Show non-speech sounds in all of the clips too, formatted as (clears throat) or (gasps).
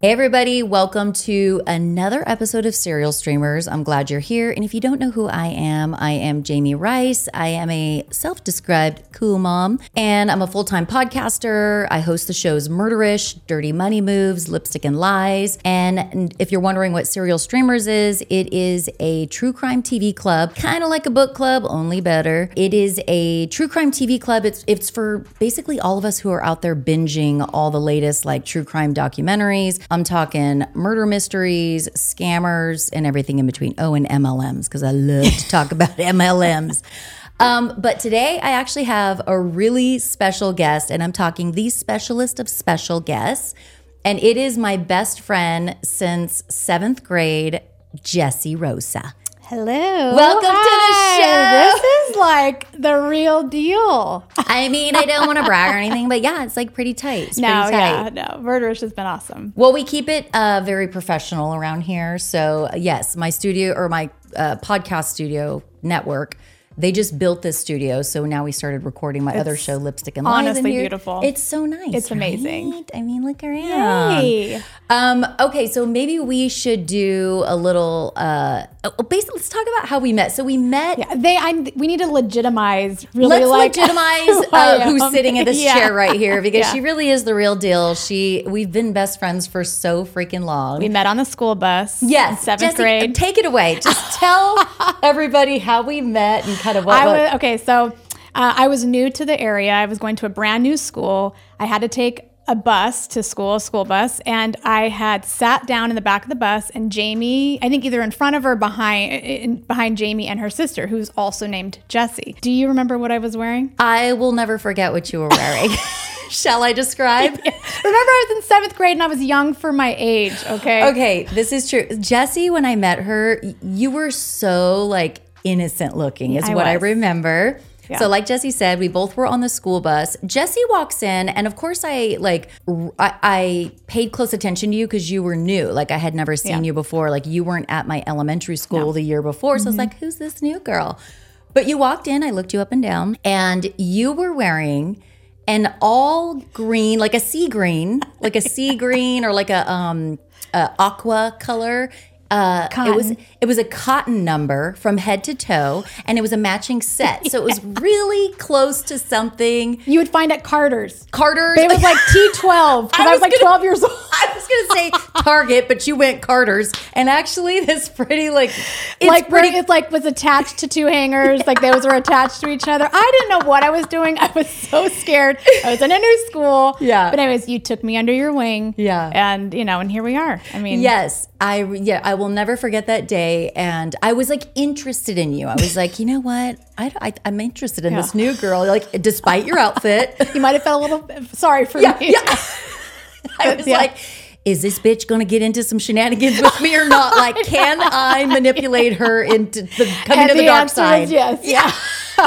Hey, everybody, welcome to another episode of Serial Streamers. I'm glad you're here. And if you don't know who I am, I am Jami Rice. I am a self described cool mom, and I'm a full time podcaster. I host the shows Murderish, Dirty Money Moves, Lipstick and Lies. And if you're wondering what Serial Streamers is, it is a true crime TV club, kind of like a book club, only better. It is a true crime TV club. It's, it's for basically all of us who are out there binging all the latest, like true crime documentaries I'm talking murder mysteries, scammers, and everything in between. Oh, and MLMs, because I love to talk (laughs) about MLMs. Um, but today I actually have a really special guest, and I'm talking the specialist of special guests. And it is my best friend since seventh grade, Jessi Rosa. Hello. Welcome Hi. to the show. This is like the real deal. I mean, I don't want to brag or anything, but yeah, it's like pretty tight. It's no, pretty tight. yeah, no. Murderish has been awesome. Well, we keep it uh, very professional around here. So, yes, my studio or my uh, podcast studio network, they just built this studio. So now we started recording my other show, Lipstick and Lies. honestly beautiful. It's so nice. It's amazing. right? I mean, look around. Yay. Um, okay, so maybe we should do a little. Uh, oh, basically, let's talk about how we met. So we met. Yeah, they. I. We need to legitimize. Really, Let's like legitimize (laughs) uh, who's sitting in this (laughs) Yeah. chair right here because (laughs) Yeah. she really is the real deal. She we've been best friends for so freaking long. We met on the school bus. Yes, in seventh grade. Take it away. Just tell everybody how we met and kind of what. I was okay. So uh, I was new to the area. I was going to a brand new school. I had to take a bus to school, a school bus, and I had sat down in the back of the bus. And Jami, I think either in front of or behind, in, behind Jami and her sister, who's also named Jessie. Do you remember what I was wearing? I will never forget what you were wearing. (laughs) Shall I describe? Remember, I was in seventh grade and I was young for my age. Okay. Okay, this is true. Jessi, when I met her, you were so like innocent looking, is I what I remember. Yeah. So, like Jessi said, we both were on the school bus. Jessi walks in, and of course, I like I paid close attention to you because you were new. Like I had never seen Yeah. Mm-hmm. you before. Like you weren't at my elementary school the year before. So I was like, "Who's this new girl?" But you walked in. I looked you up and down, and you were wearing an all green, like a sea green, like a sea green or like a um a aqua color. Uh, it was it was a cotton number from head to toe, and it was a matching set. So it was (laughs) really close to something. You would find at Carter's. Carter's. It was like T12 because (laughs) I I, was like gonna- 12 years old. (laughs) I was gonna say Target, but you went Carter's, and actually, this pretty like it's like pretty. it like was attached to two hangers, like those were attached to each other. I didn't know what I was doing. I was so scared. I was in a new school. Yeah. But anyways, you took me under your wing. Yeah. And you know, and here we are. I mean, Yes, I yeah, I will never forget that day. And I was like interested in you. I was like, you know what? I, I am interested in this new girl. Like, despite your outfit, (laughs) you might have felt a little sorry for yeah, me. yeah. (laughs) I was Yeah. like, is this bitch going to get into some shenanigans with me or not? (laughs) Like, can I manipulate her into the coming And to the, the dark side? yes. Yeah.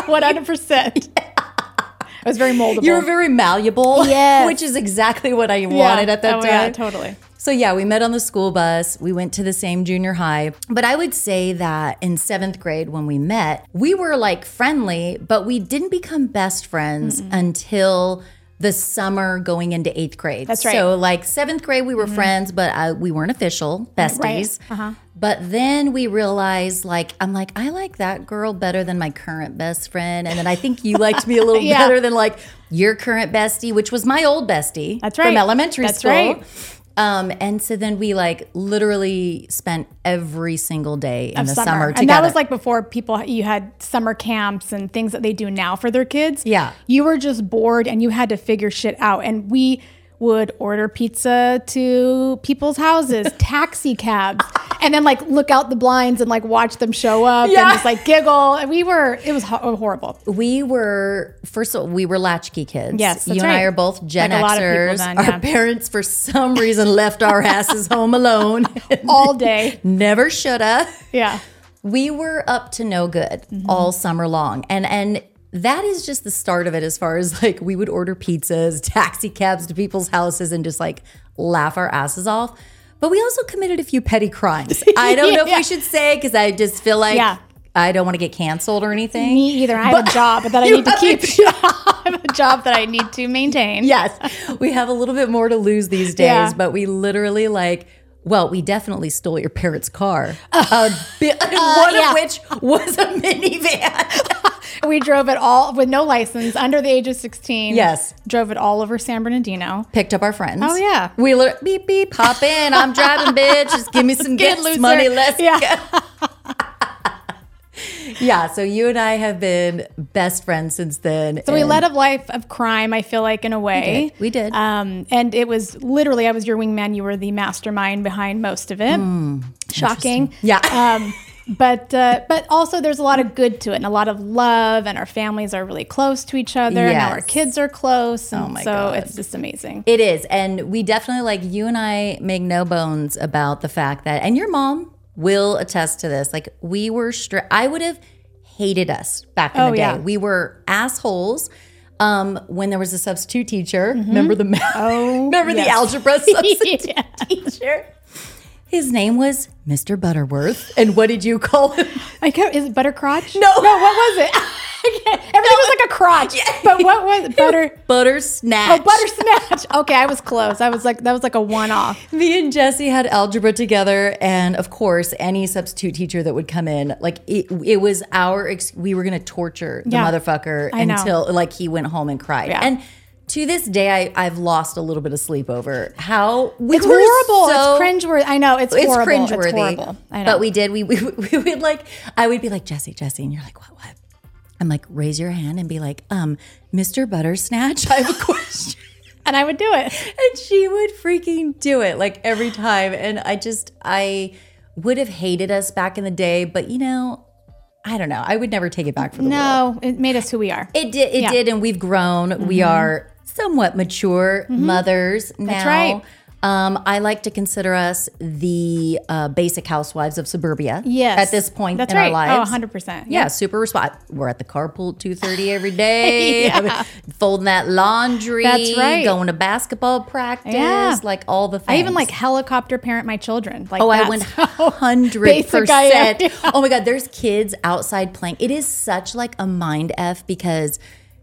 One hundred percent. I was very moldable. You were very malleable, Yes. which is exactly what I Yeah. wanted at that Oh, time. Yeah, totally. So yeah, we met on the school bus. We went to the same junior high. But I would say that in seventh grade when we met, we were like friendly, but we didn't become best friends until the summer going into eighth grade. That's right. Mm-hmm. So like seventh grade, we were friends, but uh, we weren't official besties. Uh-huh. But then we realized, like, I'm like, I like that girl better than my current best friend, and then I think you liked me a little (laughs) Yeah. better than like your current bestie, which was my old bestie. That's right. From right. elementary That's school. right. Um, and so then we like literally spent every single day in Of the summer. summer, and that was like before people you had summer camps and things that they do now for their kids. Yeah. You were just bored and you had to figure shit out. And we would order pizza to people's houses, (laughs) taxi cabs, and then like look out the blinds and like watch them show up Yeah. and just like giggle. And we were it was ho- horrible. we were first of all, we were latchkey kids. Yes, you that's and I are both Gen Like a lot of people Xers. then, Our parents, for some reason, left our asses (laughs) home alone. (laughs) All day. Never shoulda. Yeah. we were up to no good Mm-hmm. all summer long and and that is just the start of it as far as like we would order pizzas (laughs) taxi cabs to people's houses and just like laugh our asses off but we also committed a few petty crimes (laughs) i don't know if we should say because i just feel like Yeah. i don't want to get canceled or anything Me either. I have a job that I (laughs) need to keep. I have a job that I need to maintain. yes we have a little bit more to lose these days Yeah. but we literally like well, we definitely stole your parents' car. A bi- one yeah. of which was a minivan. We drove it all with no license, under the age of 16. Yes. Drove it all over San Bernardino. picked up our friends. Oh, yeah. We lit- beep beep hop in. I'm driving, bitch. Just give me some (laughs) Get loser. money. Let's Yeah. go. (laughs) yeah. So you and I have been best friends since then. So we led a life of crime, I feel like, in a way. We did. We Um, and it was literally, I was your wingman. You were the mastermind behind most of it. Shocking. Hmm. Yeah. Um, (laughs) but uh, but also there's a lot of good to it and a lot of love and our families are really close to each other and now our kids are close and Oh my so God. it's just amazing It is. And we definitely like you and I make no bones about the fact that, and your mom will attest to this. Like we were, str- I would have hated us back in Oh, the day. yeah. We were assholes. Um, when there was a substitute teacher, remember the math? Oh, (laughs) remember the algebra (laughs) substitute Yeah. teacher? His name was Mr. Butterworth. And what did you call him? I can't, is it butter crotch? No. no. What was it? (laughs) Everything was like a crotch. But what was (laughs) butter? Butter Snatch. Oh, butter snatch. Okay, I was close. I was like that was like a one off. Me and Jessi had algebra together, and of course, any substitute teacher that would come in, like it, it was our, ex- we were gonna torture the Yeah. motherfucker until like he went home and cried. Yeah. And to this day, I, I've lost a little bit of sleep over how we It's were horrible. so- it's cringeworthy. I know it's, It's horrible. cringeworthy. It's horrible. I know. But we did. We, we (laughs) we would like. I would be like Jessi, Jessi, and you're like, what, what? I'm like, raise your hand and be like, um, Mr. Buttersnatch, I have a (laughs) question. and I would do it. and she would freaking do it like every time and i just i would have hated us back in the day but you know i don't know i would never take it back for the world No, it made us who we are. it did it Yeah. did and we've grown we are somewhat mature mothers now right. um, I like to consider us the uh, basic housewives of suburbia. Yes. At this point That's in right. our Oh, lives. 100%. Yeah, super respond. We're at the carpool two thirty every (laughs) day. Folding that laundry. That's right. Going to basketball practice. Yeah. Like all the things. I even like helicopter parent my children. Like Oh, I went hundred (laughs) basic I am. percent. Oh my god, there's kids outside playing. It is such like a mind f because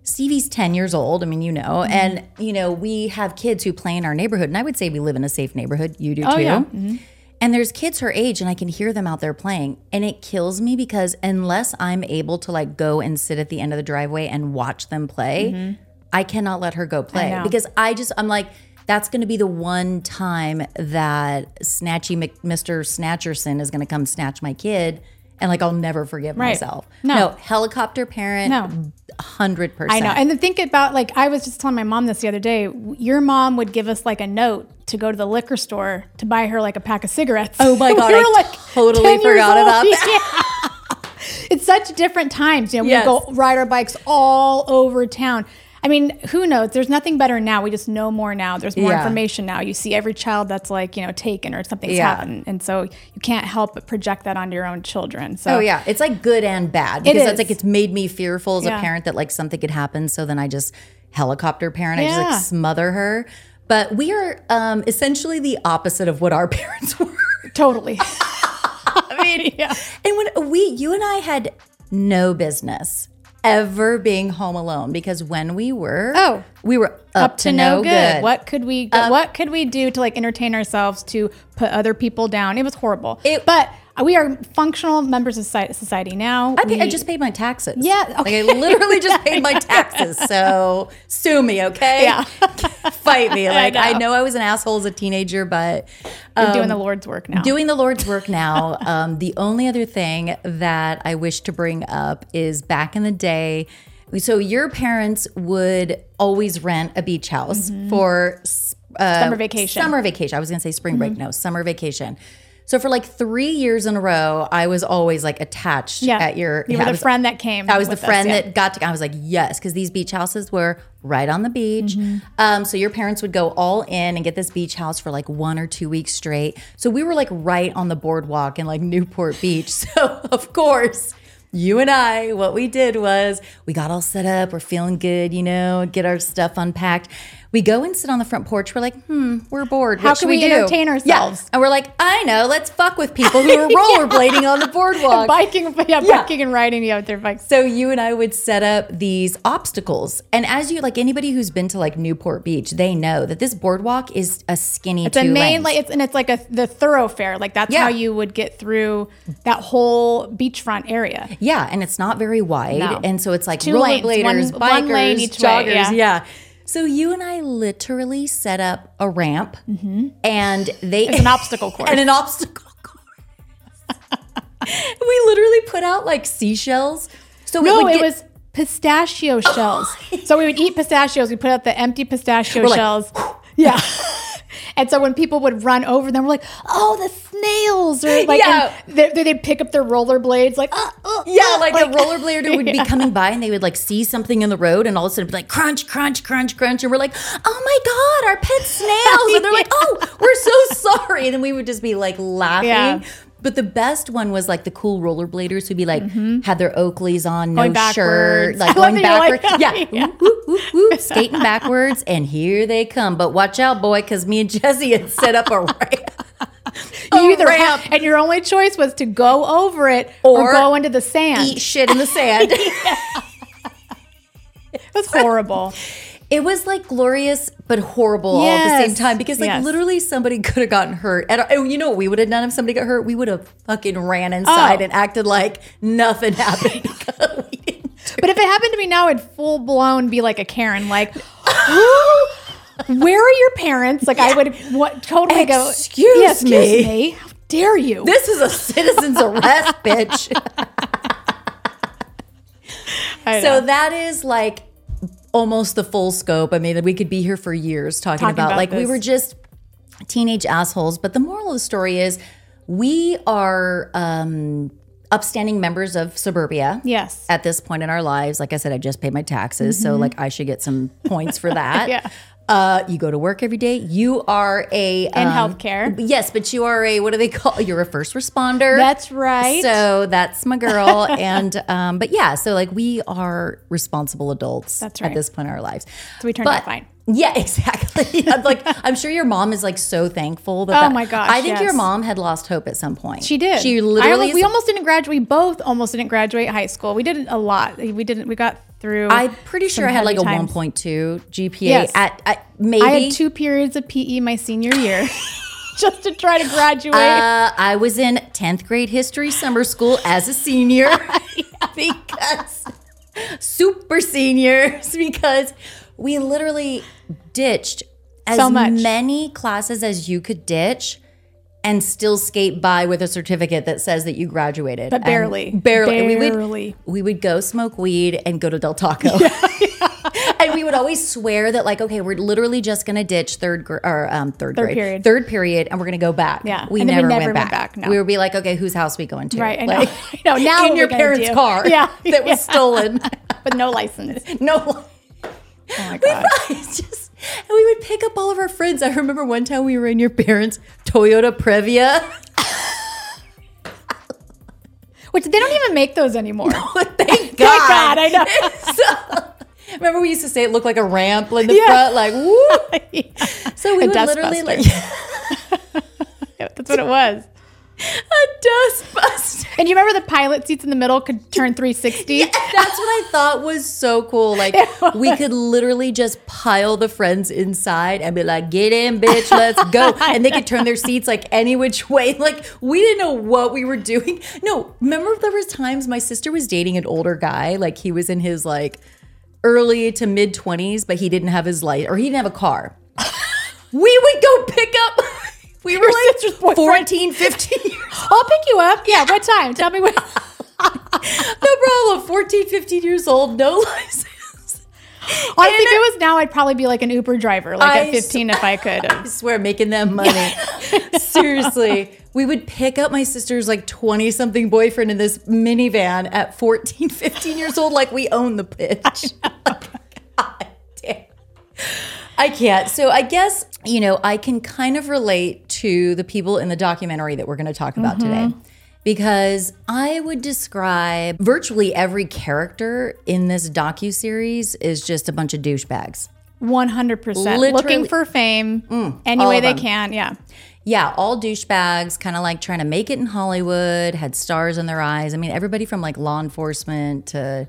Stevie's ten years old. I mean, you know, Mm-hmm. and you know we have kids who play in our neighborhood, and I would say we live in a safe neighborhood. You do Oh, too. yeah. Mm-hmm. And there's kids her age, and I can hear them out there playing, and it kills me because unless I'm able to like go and sit at the end of the driveway and watch them play, I cannot let her go play Mm-hmm. because I just I'm like. that's going to be the one time that Snatchy Mc, Mr. Snatcherson is going to come snatch my kid. And like, I'll never forgive myself. No. helicopter parent, No. 100%. I know. And then think about like I was just telling my mom this the other day. Your mom would give us like a note to go to the liquor store to buy her like a pack of cigarettes. Oh my (laughs) God, we I were like totally forgot about (laughs) that. Yeah. it's such different times. You know, we Yes. go ride our bikes all over town. I mean, who knows? There's nothing better now. We just know more now. There's more Yeah. information now. You see every child that's like, you know, taken or something's Yeah. happened. And so you can't help but project that onto your own children. So Oh yeah, it's like good and bad because is. it's like it's made me fearful as Yeah. a parent that like something could happen. So then I just helicopter parent. I just like smother her. But we are um, essentially the opposite of what our (laughs) parents were. totally. (laughs) I mean, (laughs) yeah. and when we, you and I had no business ever being home alone because when we were, Oh. we were up, to no good. What could we um, what could we do to like entertain ourselves to put other people down? It was horrible. It- but we are functional members of society, now. I, pay, I just paid my taxes. Yeah, okay. Like I (laughs) literally just paid my taxes. So sue me, okay? Yeah. (laughs) Fight me. (laughs) Like I know. know. I was an asshole as a teenager, but we're doing the Lord's work now. doing the Lord's work now. um, the only other thing that I wish to bring up is back in the day. So your parents would always rent a beach house for uh, Mm-hmm. Summer vacation. Mm-hmm. Summer vacation. I was gonna say spring break. No, summer vacation. So for like three years in a row, I was always like attached yeah. at your. You were the was- friend that came. I was the with us, friend yeah. that got to. I was like, yes, because these beach houses were right on the beach. Mm-hmm. Um, so your parents would go all in and get this beach house for like one or two weeks straight. So we were like right on the boardwalk in like Newport Beach. (laughs) So of course. You and I, what we did was we got all set up. We're feeling good, you know, get our stuff unpacked. We go and sit on the front porch. We're like, hmm, we're bored. How what can should we do? entertain Yeah. ourselves? And we're like, I know, let's fuck with people who (laughs) are rollerblading on the boardwalk. (laughs) biking, yeah, biking and riding yeah, with their bikes. So you and I would set up these obstacles. And as you like anybody who's been to like Newport Beach, they know that this boardwalk is a skinny It's a main lanes. like it's and it's like a the thoroughfare. Like that's Yeah. how you would get through that whole beachfront area. yeah, and it's not very wide. No. And so it's like Two lanes, rollerbladers, one- bikers, one each way, joggers. yeah. So you and I literally set up a ramp and they Mm-hmm. It's an obstacle course. (laughs) and an obstacle course. we literally put out like seashells. So we No, would it get, was pistachio (laughs) shells. so we would eat pistachios. We put out the empty pistachio like, (laughs) shells. yeah. And so when people would run over them, we're like, "Oh, the snails!" Or like, Yeah. they, they'd pick up their rollerblades, like, uh, uh, Yeah, uh, like, a rollerblader would be (laughs) coming by and they would like see something in the road and all of a sudden be like crunch, crunch, crunch, crunch. And we're like, oh my God, our pet snails. And they're like, (laughs) oh, we're so sorry. And then we would just be like laughing. Yeah. But the best one was like the cool rollerbladers who'd be like, had their Oakleys on, no Mm-hmm. Going shirt, like (laughs) going that you're like backwards. yeah. Yeah. Whoop, whoop, whoop, skating backwards. And here they come. But watch out, boy, because me and Jessi had set up a (laughs) ramp. You either ramp. ha- and your only choice was to go over it or, Or go into the sand. Eat shit in the sand. (laughs) It was horrible. It was like glorious but horrible all at the same time because like Yes. literally somebody (laughs) could have gotten hurt. And oh, you know what we would have done if somebody got hurt? We would have fucking ran oh. inside Oh. and acted like nothing (laughs) happened. because (laughs) we didn't do But if it happened to me now, I'd full blown be like a Karen, like, who? (gasps) Where are your parents? Like, I would what, totally go. Excuse "Yeah, excuse me." me. How dare you? This is a citizen's arrest, bitch. So that is like almost the full scope. I mean, we could be here for years talking, Talking about, about like we were just teenage assholes. But the moral of the story is we are um, upstanding members of suburbia. yes. At this point in our lives, like I said, I just paid my taxes, so like I should get some points for (laughs) that. Mm-hmm. Yeah. Uh, you go to work every day. You are a In um, healthcare. Yes, but you are a what do they call? You're a first responder. That's right. So that's my girl. (laughs) and um, but yeah, so like we are responsible adults That's right. at this point in our lives. So we turned But- out fine. Yeah, (laughs) exactly. I'm like I'm sure your mom is like so thankful that. Oh that- my gosh, I think yes. your mom had lost hope at some point. She did. She literally. almost- we almost didn't graduate. We both almost didn't graduate high school. We did a lot. We didn't. We got through. I'm pretty sure I had like a 1.2 GPA Yes. at, at maybe. I had two periods of PE my senior year, (laughs) just to try to graduate. Uh, I was in 10th grade history summer school as a senior (laughs) because (laughs) super seniors because we literally ditched as So many classes as you could ditch and still skate by with a certificate that says that you graduated. But And barely. barely. And We Barely. would we would go smoke weed and go to Del Taco. (laughs) and we would always swear that like, okay, we're literally just gonna ditch third gr- or um, third, Third grade, period. third period, and we're gonna go back. Yeah. we And never, we went, never back. went back, no. We would be like, okay, whose house we going to? Right, I know. Like, know. (laughs) Now (laughs) in your parents' do. car, Yeah, that was yeah. stolen. with no license. no. Oh my We god. probably just and we would pick up all of our friends. I remember one time we were in your parents' Toyota Previa. (laughs) Which they don't even make those anymore. (laughs) (laughs) Thank God. Thank God, I know. So- remember we used to say it looked like a ramp in the Yeah. front, like woo. So we A would literally buster. like Yeah, That's what it was. (laughs) a dust buster. And you remember the pilot seats in the middle could turn 360? That's what I thought was so cool. Like (laughs) we could literally just pile the friends inside and be like, "Get in, bitch, let's go!" (laughs) And they could turn their seats like any which way. Like we didn't know what we were doing. No, remember there was times my sister was dating an older guy. Like he was in his like early to mid twenties, but he didn't have his light or he didn't have a car. we would go pick up. We were sister's like 14, 15 years (laughs) I'll pick you up. Yeah, what time? Tell me what. (laughs) No problem. 14, 15 years old, no (laughs) license. Honestly, if it was now, I'd probably be like an Uber driver, like I at 15 if I could I swear, making them money. Seriously. We would pick up my sister's like 20 something boyfriend in this minivan at 14, 15 years old, like we own the pitch. God damn. I can't. So I guess, you know, I can kind of relate to the people in the documentary that we're going to talk about mm-hmm. today. Because I would describe virtually every character in this docu series is just a bunch of douchebags. 100%. Literally- Looking for fame mm, any way they them. can. Yeah. Yeah, all douchebags, kind of like trying to make it in Hollywood, had stars in their eyes. I mean, everybody from like law enforcement to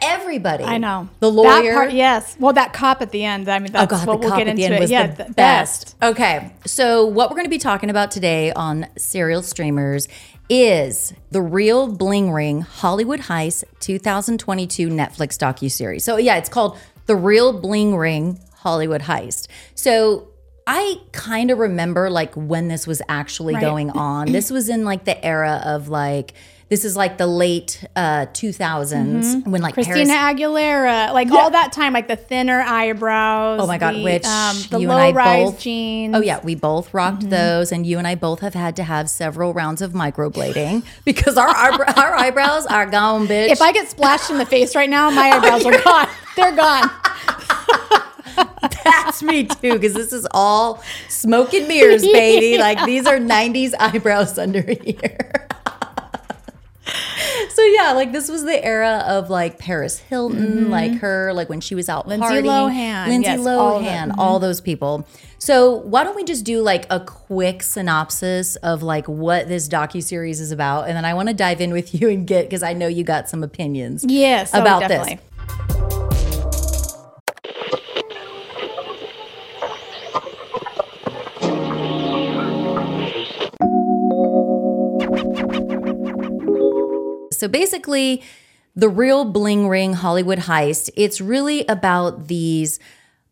everybody. I know. The That lawyer. part, yes. Well, that cop at the end. I mean, Oh that's God, what the we'll cop get at the into end it. was Yeah, the best. Okay, so what we're going to be talking about today on Serial Streamers is the real bling ring Hollywood Heist 2022 Netflix docuseries. So yeah, it's called The Real Bling Ring Hollywood Heist. So I kind of remember like when this was actually Right. going on. This was in like the era of like this is like the late uh 2000s when like Mm-hmm. Christina Paris Aguilera, like all that time, like the thinner eyebrows. Oh my God, the, which um, the you and I low rise both- jeans. Oh yeah, we both rocked Mm-hmm. those, and you and I both have had to have several rounds of microblading (laughs) because our eyebrow- our eyebrows are gone, bitch. If I get splashed in the face right now, my (laughs) eyebrows are gone. They're gone. (laughs) That's me too, because this is all smoke and mirrors, baby. Like these are '90s eyebrows under here. (laughs) So yeah, like this was the era of like Paris Hilton, like her, like when she was out Mm-hmm. Lindsay partying. Lohan, Lindsay yes, all of Lohan, all those people. So why don't we just do like a quick synopsis of like what this docu series is about, and then I want to dive in with you and get because I know you got some opinions. Yes, oh, about definitely. this. So basically, the real bling ring Hollywood heist, it's really about these,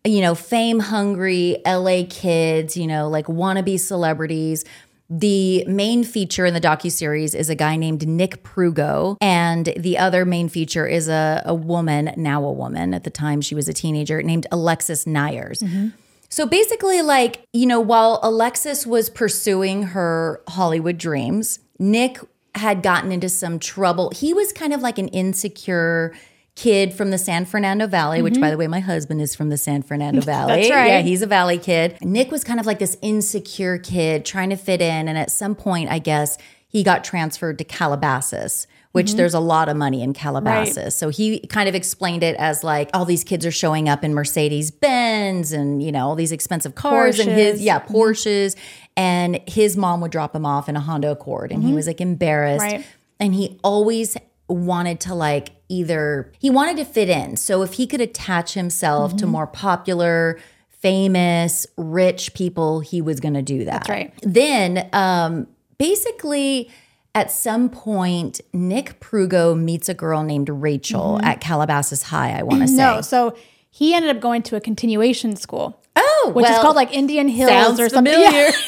you know, fame hungry LA kids, you know, like wannabe celebrities. The main feature in the docuseries is a guy named Nick Prugo, and the other main feature is a, a woman, now a woman, at the time she was a teenager, named Alexis Neiers. Mm-hmm. So basically, like, you know, while Alexis was pursuing her Hollywood dreams, Nick had gotten into some trouble. He was kind of like an insecure kid from the San Fernando Valley, which, by the way, my husband is from the San Fernando (laughs) Valley. Mm-hmm. That's right. Yeah, he's a Valley kid. Nick was kind of like this insecure kid trying to fit in. And at some point, I guess, he got transferred to Calabasas. Which there's a lot of money in Calabasas. So he kind of explained it as like all these kids are showing up in Mercedes Benz and, you know, all these expensive cars and his, Porsches. yeah, Porsches. And his mom would drop him off in a Honda Accord and he mm-hmm. was like embarrassed. Right. And he always wanted to like either, he wanted to fit in. So if he could attach himself to mm-hmm. more popular, famous, rich people, he was going to do that. That's right. Then, um, basically, at some point, Nick Prugo meets a girl named Rachel mm-hmm. at Calabasas High, I want (clears throat) to say. No, so he ended up going to a continuation school. Oh, which is called like Indian Hills sounds or something. (laughs) familiar. (laughs)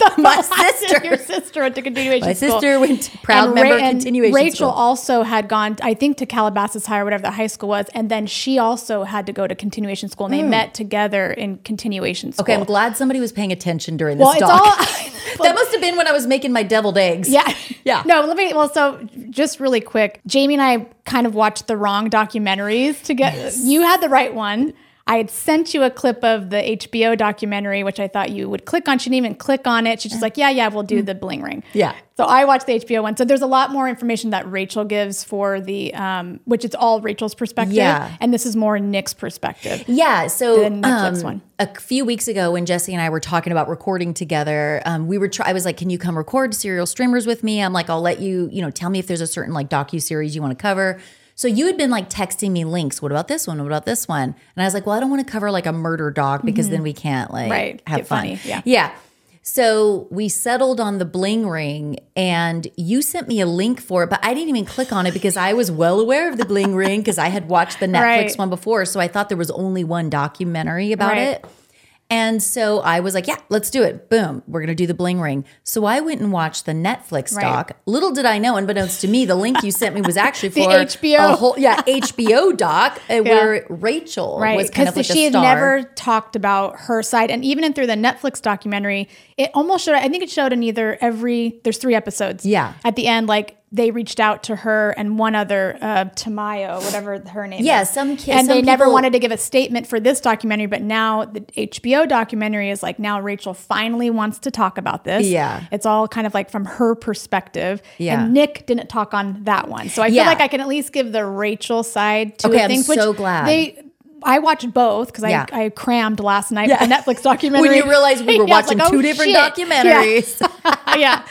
Yeah. (laughs) My sister. your sister went to continuation school. My school. sister went to proud And member and continuation school. Rachel school. also had gone, I think, to Calabasas High or whatever the high school was, and then she also had to go to continuation school, and they met together in continuation school. Hmm. Okay, I'm glad somebody was paying attention during this Well, doc. all- that must have been when I was making my deviled eggs. Yeah. Yeah. No, let me, well, so just really quick, Jami and I kind of watched the wrong documentaries to get, you had the right one. I had sent you a clip of the HBO documentary, which I thought you would click on. She didn't even click on it. She's just like, yeah, yeah, we'll do the bling ring. Yeah. So I watched the HBO one. So there's a lot more information that Rachel gives for the, um, which it's all Rachel's perspective. Yeah. And this is more Nick's perspective. Yeah. So um, one. a few weeks ago, when Jessi and I were talking about recording together, um, we were. Try- I was like, "Can you come record serial streamers with me?" I'm like, "I'll let you. You know, tell me if there's a certain like docu series you want to cover." So you had been like texting me links. What about this one? What about this one? And I was like, "Well, I don't want to cover like a murder dog because then we can't like Mm-hmm. Right. have Get fun." funny. Yeah. Yeah. So we settled on the bling ring and you sent me a link for it, but I didn't even click on it because I was well aware of the bling ring because I had watched the (laughs) Netflix Right. one before. So I thought there was only one documentary about Right. it. And so I was like, yeah, let's do it. Boom, we're going to do the bling ring. So I went and watched the Netflix Right. doc. Little did I know, unbeknownst to me, the link you sent me was actually (laughs) The for HBO. a whole, yeah, HBO doc uh, where Rachel right was kind of like she had never talked about her side and even in through the netflix documentary it almost showed i think it showed in either every there's three episodes Yeah. at the end like they reached out to her and one other uh tamayo whatever her name Yeah, is some ki- and some they never wanted to give a statement for this documentary but now the hbo documentary is like now rachel finally wants to talk about this Yeah. it's all kind of like from her perspective Yeah. and nick didn't talk on that one so i feel like i can at least give the rachel side to Okay, I'm things which so glad. they I watched both because Yeah. I, I crammed last night with the Netflix documentary. (laughs) When you realized we (laughs) were Yeah, watching like, two oh, different shit. documentaries. (laughs) Yeah.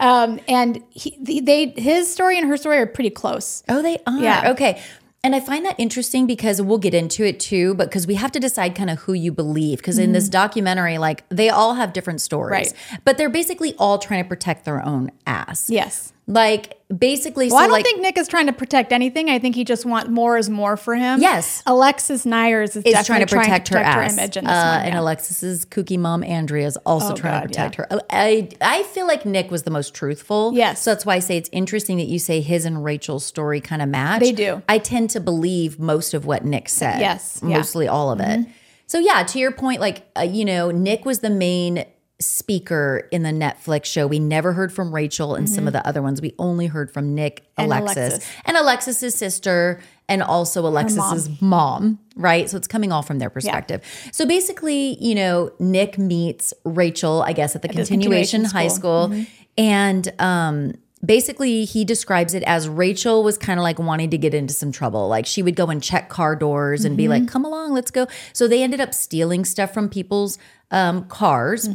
Um, and he, the- they, his story and her story are pretty close. Oh, they are. Yeah. Okay. And I find that interesting because we'll get into it too, but because we have to decide kind of who you believe. Because in this documentary, like they all have different stories, Mm-hmm. Right. but they're basically all trying to protect their own ass. Yes. Like basically, Well, so I don't like, think Nick is trying to protect anything. I think he just wants more is more for him. Yes. Alexis Neiers is, is definitely trying to protect, her ass. image in this Uh, one. And. Alexis's kooky mom, Andrea, is also Oh, trying to God, protect her. I, I feel like Nick was the most truthful. Yes. So that's why I say it's interesting that you say his and Rachel's story kind of match. They do. I tend to believe most of what Nick said. Yes, yeah. Mm-hmm. Mostly all of it. So yeah, to your point, like, uh, you know, Nick was the main speaker in the Netflix show. We never heard from Rachel and some of the other ones. We only heard from Nick, Mm-hmm. And Alexis, Alexis. and Alexis's sister, and also Alexis's mom. right? So it's coming all from their perspective. So basically, you know, Nick meets Rachel, I guess, at the continuation, continuation high school. school, and um, basically he describes it as Rachel was kind of like wanting to get into some trouble. Like she would go and check car doors and be like, "Come along, let's go." So they ended up stealing stuff from people's um, cars.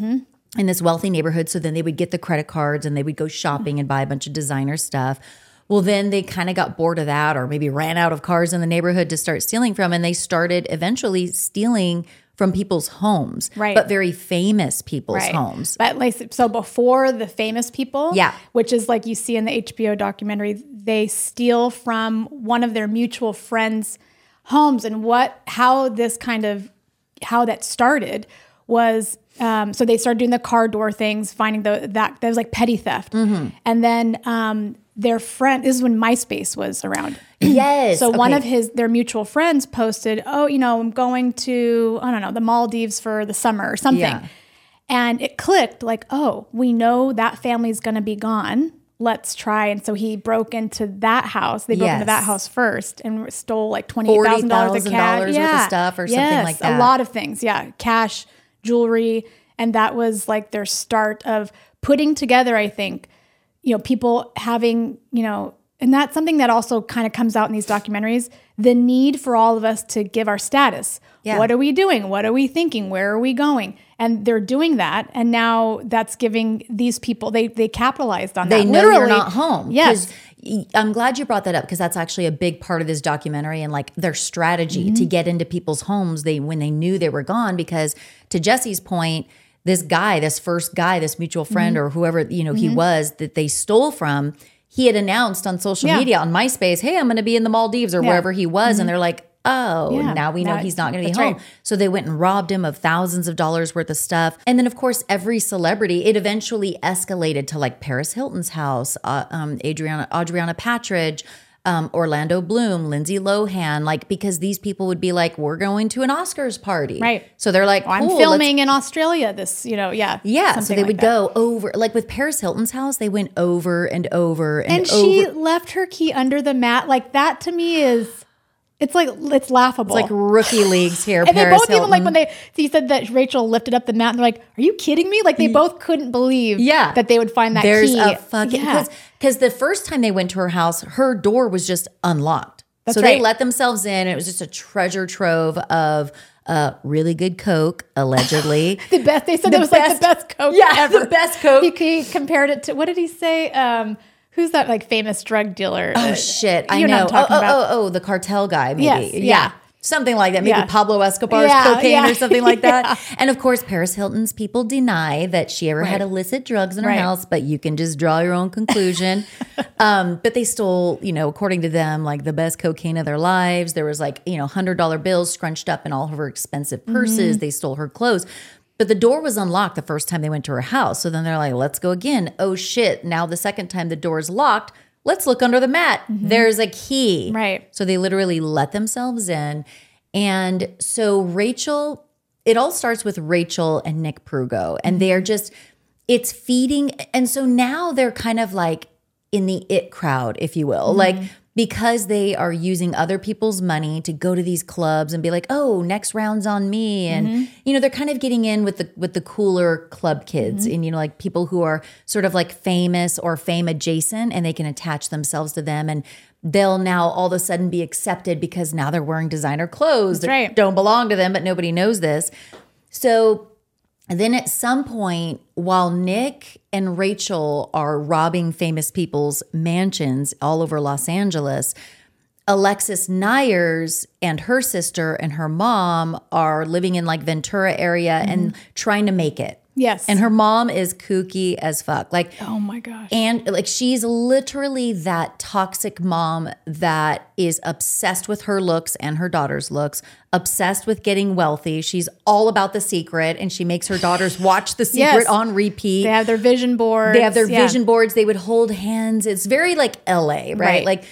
In this wealthy neighborhood. So then they would get the credit cards and they would go shopping and buy a bunch of designer stuff. Well, then they kind of got bored of that or maybe ran out of cars in the neighborhood to start stealing from. And they started eventually stealing from people's homes, Right. but very famous people's Right. homes. But like so before the famous people, Yeah. which is like you see in the HBO documentary, they steal from one of their mutual friends' homes and what how this kind of how that started was um, so they started doing the car door things, finding the that that was like petty theft, Mm-hmm. and then um, their friend. This is when MySpace was around. (clears throat) Yes. So one of his their mutual friends posted, "Oh, you know, I'm going to I don't know the Maldives for the summer or something," Yeah. and it clicked like, "Oh, we know that family's going to be gone. Let's try." And so he broke into that house. They broke into that house first and stole like twenty thousand dollars of cash, $40,000 worth of stuff or something like that. A lot of things, yeah, cash, jewelry, and that was like their start of putting together. I think you know, people having, you know, and that's something that also kind of comes out in these documentaries the need for all of us to give our status. Yeah. What are we doing? What are we thinking? Where are we going? And they're doing that. And now that's giving these people, they, they capitalized on that. they that. know Literally. you're not home. Yes. I'm glad you brought that up because that's actually a big part of this documentary and like their strategy Mm-hmm. to get into people's homes. They when they knew they were gone because to Jessi's point, this guy, this first guy, this mutual friend Mm-hmm. or whoever you know he was that they stole from, he had announced on social Yeah. media on MySpace, "Hey, I'm going to be in the Maldives or wherever he was," Mm-hmm. and they're like. Oh, Yeah, now we know now- he's not going to be home. right. So they went and robbed him of thousands of dollars worth of stuff. And then, of course, every celebrity, it eventually escalated to like Paris Hilton's house, uh, um, Adriana, Adriana Patridge. Um, Orlando Bloom, Lindsay Lohan, like because these people would be like, "We're going to an Oscars party," Right. So they're like, I'm filming in Australia. This, you know, yeah, yeah, so they like would that. go over, like with Paris Hilton's house, they went over and over and, and over. she left her key under the mat. Like that to me is, it's like it's laughable. like rookie leagues here. (laughs) and they both Hilton. even like when they he said that Rachel lifted up the mat and they're like, "Are you kidding me?" Like they both couldn't believe yeah, that they would find that There's key. a fucking yeah. because the first time they went to her house, her door was just unlocked. That's so they let themselves in. And it was just a treasure trove of uh, really good coke, allegedly. (laughs) the best. They said The it was like the best coke yeah, ever. the best Coke. He, he compared it to what did he say? Um, who's that like famous drug dealer? Oh shit! I You know know. what I'm talking oh, oh, oh, oh, the cartel guy, maybe. Yes, yeah. yeah. Something like that. Maybe Yeah. Pablo Escobar's Yeah, cocaine or something like that. (laughs) And of course, Paris Hilton's people deny that she ever had illicit drugs in her Right. house, but you can just draw your own conclusion. (laughs) um, but they stole, you know, according to them, like the best cocaine of their lives. There was like, you know, $100 bills scrunched up in all of her expensive purses. Mm-hmm. They stole her clothes. But the door was unlocked the first time they went to her house. So then they're like, let's go again. Oh shit. Now the second time the door is locked. Let's look under the mat. There's a key. Mm-hmm. Right. So they literally let themselves in. And so Rachel, it all starts with Rachel and Nick Prugo. And they are just, it's feeding. And so now they're kind of like in the it crowd, if you will. Like, because they are using other people's money to go to these clubs and be like, "Oh, next round's on me," and mm-hmm. you know they're kind of getting in with the with the cooler club kids, mm-hmm. and you know like people who are sort of like famous or fame adjacent, and they can attach themselves to them, and they'll now all of a sudden be accepted because now they're wearing designer clothes that right. don't belong to them, but nobody knows this. So and then at some point, while Nick and Rachel are robbing famous people's mansions all over Los Angeles, Alexis Neiers and her sister and her mom are living in like Ventura area and mm-hmm. trying to make it. Yes. And her mom is kooky as fuck. Like oh my gosh. and like she's literally that toxic mom that is obsessed with her looks and her daughter's looks, obsessed with getting wealthy. She's all about the secret and she makes her daughters (laughs) watch the secret Yes. on repeat. they have their vision boards. They have their Yeah. vision boards. They would hold hands. It's very like LA, right? Right. Like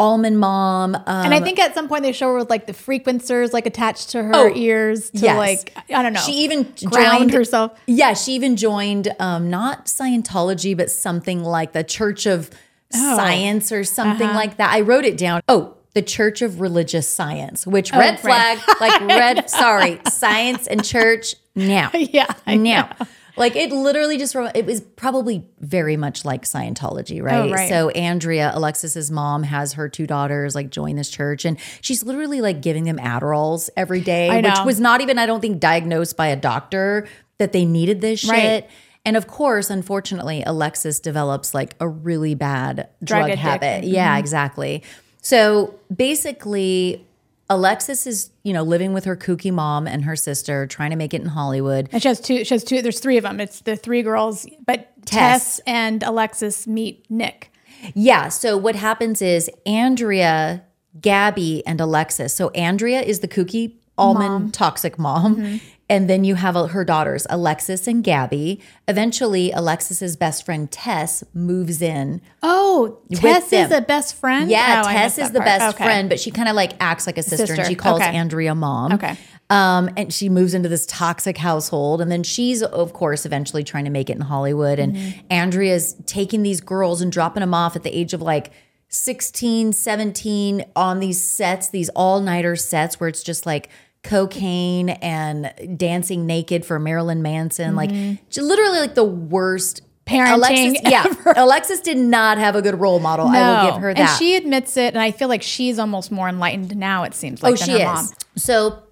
almond mom. Um, And I think at some point they show her with like the frequencers like attached to her Oh, ears to yes. like I don't know. She even drowned herself. Yeah, she even joined um, not Scientology, but something like the Church of Oh. Science or something Uh-huh. like that. I wrote it down. Oh, the Church of Religious Science, which red Oh, right. flag, like red. sorry, (laughs) science and church now. (laughs) Yeah, I now. Like it literally just it was probably very much like Scientology, right? Oh, right. So Andrea, Alexis's mom, has her two daughters like join this church, and she's literally like giving them Adderalls every day, which was not even, I don't think, diagnosed by a doctor that they needed this shit. Right. And of course, unfortunately, Alexis develops like a really bad Drug drug, habit. Mm-hmm. Yeah, exactly. So basically, Alexis is, you know, living with her kooky mom and her sister, trying to make it in Hollywood. And she has two. She has two. There's three of them. It's the three girls, but Tess. Tess, and Alexis meet Nick. Yeah. So what happens is Andrea, Gabby, and Alexis. So Andrea is the kooky almond toxic mom. Mm-hmm. And then you have uh, her daughters, Alexis and Gabby. Eventually, Alexis's best friend Tess moves in. Oh, Tess is a best friend. Yeah, Oh, Tess is the part. best Okay. friend, but she kind of like acts like a sister, Sister, and she calls okay. Andrea mom. Okay. Um, and she moves into this toxic household. And then she's, of course, eventually trying to make it in Hollywood. And Mm-hmm. Andrea's taking these girls and dropping them off at the age of like 16, 17 on these sets, these all nighter sets where it's just like cocaine and dancing naked for Marilyn Manson. Like, literally, like the worst. Mm-hmm. Parenting Alexis, (laughs) yeah, ever. Alexis did not have a good role model. I will give her that. And she admits it, and I feel like she's almost more enlightened now. It seems like oh, than she her is. mom. So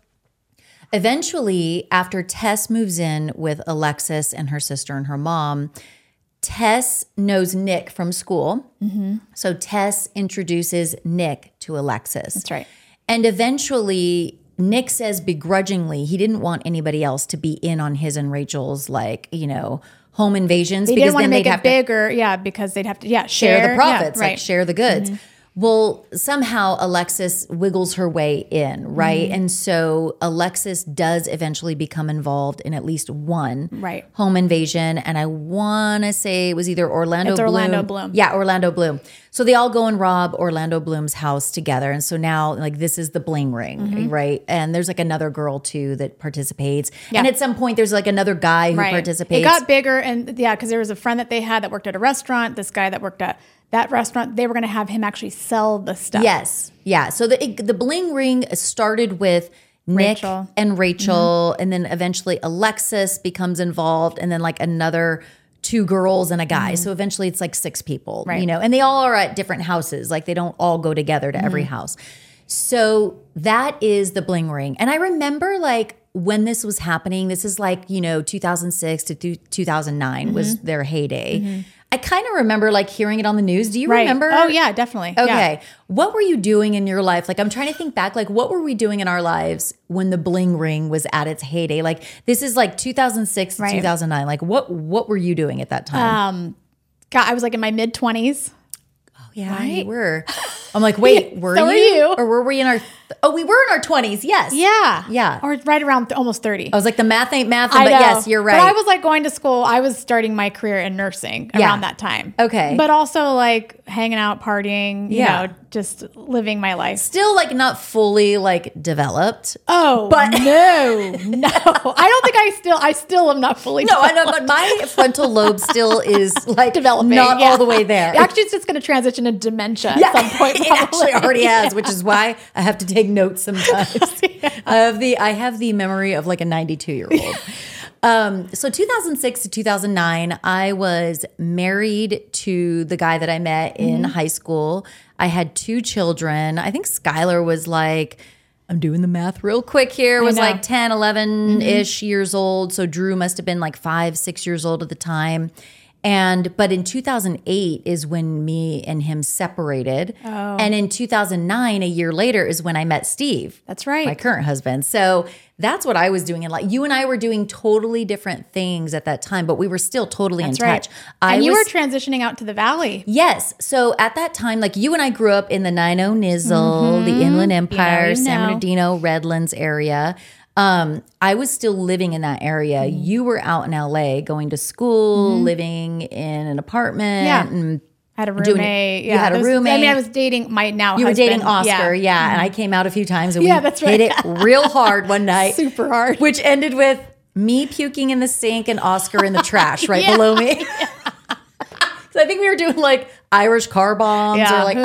eventually, after Tess moves in with Alexis and her sister and her mom, Tess knows Nick from school. Mm-hmm. So Tess introduces Nick to Alexis. That's right. And eventually, Nick says begrudgingly he didn't want anybody else to be in on his and Rachel's, like, you know, home invasions They because didn't want to make they'd it have to bigger, yeah, because they'd have to, yeah, share, share, the profits, yeah, like right. share the goods. Mm-hmm. Well, somehow Alexis wiggles her way in, right? Mm-hmm. And so Alexis does eventually become involved in at least one Right. home invasion. And I want to say it was either Orlando It's Bloom. Orlando Bloom. Yeah, Orlando Bloom. So they all go and rob Orlando Bloom's house together. And so now, like, this is the bling ring, Mm-hmm. right? And there's like another girl too that participates. And at some point, there's like another guy who Right. participates. It got bigger, and yeah, because there was a friend that they had that worked at a restaurant. This guy that worked at that restaurant, they were going to have him actually sell the stuff. Yes. Yeah. So the the bling ring started with Nick Rachel. Mm-hmm. and Rachel, and then eventually Alexis becomes involved, and then like another two girls and a guy. So eventually it's like six people, Mm-hmm. Right. you know, and they all are at different houses. Like they don't all go together to every Mm-hmm. house. So that is the bling ring. And I remember like when this was happening, this is like, you know, 2006 to two- 2009 was Mm-hmm. their heyday. I kind of remember like hearing it on the news. Do you Right. remember? Oh yeah, definitely. Yeah. Okay. What were you doing in your life? Like, I'm trying to think back. Like, what were we doing in our lives when the bling ring was at its heyday? Like, this is like 2006 Right. 2009. Like, what what were you doing at that time? Um, God, I was like in my mid twenties. Yeah, right? you were. (laughs) I'm like, wait, were So you? you. Or were we in our? Oh, we were in our 20s. Yes. Yeah, Yeah. or right around th- almost thirty. I was like, the math ain't math, but know. yes, you're right. But I was like going to school. I was starting my career in nursing Yeah. around that time. Okay. But also like hanging out, partying, you Yeah. know, just living my life. still like not fully like developed. Oh, But- no, no. I don't think I still, I still am not fully No, I know, but my frontal lobe still is like developing. not yeah. all the way there. Actually, it's just going to transition to dementia at some point. (laughs) it actually probably. already has, which is why I have to take notes sometimes. (laughs) I have the I have the memory of like a 92 year old. (laughs) Um, so 2006 to 2009, I was married to the guy that I met in Mm-hmm. high school. I had two children. I think Skylar was like, I'm doing the math real quick here, was. Mm-hmm. like 10, 11 ish years old. So Drew must have been like five, six years old at the time. And but in 2008 is when me and him separated. Oh. And in 2009, a year later, is when I met Steve. That's right. My current husband. So that's what I was doing. And like you and I were doing totally different things at that time, but we were still totally That's in right. touch. I and you was, were transitioning out to the valley. Yes. So at that time, like you and I grew up in the 90 Nizzle, the mm-hmm. Inland Empire, you San know. Bernardino, Redlands area. Um, I was still living in that area. Mm-hmm. You were out in LA going to school, living in an apartment. Yeah. And I had a Doing- roommate. you yeah, had a was- I mean, I was dating my now. you were dating. Oscar, yeah. And I came out a few times and Yeah, we that's hit right. it (laughs) real hard one night. Super hard. Which ended with me puking in the sink and Oscar in the trash right (laughs) Yeah. below me. (laughs) So I think we were doing like Irish car bombs Yeah, or like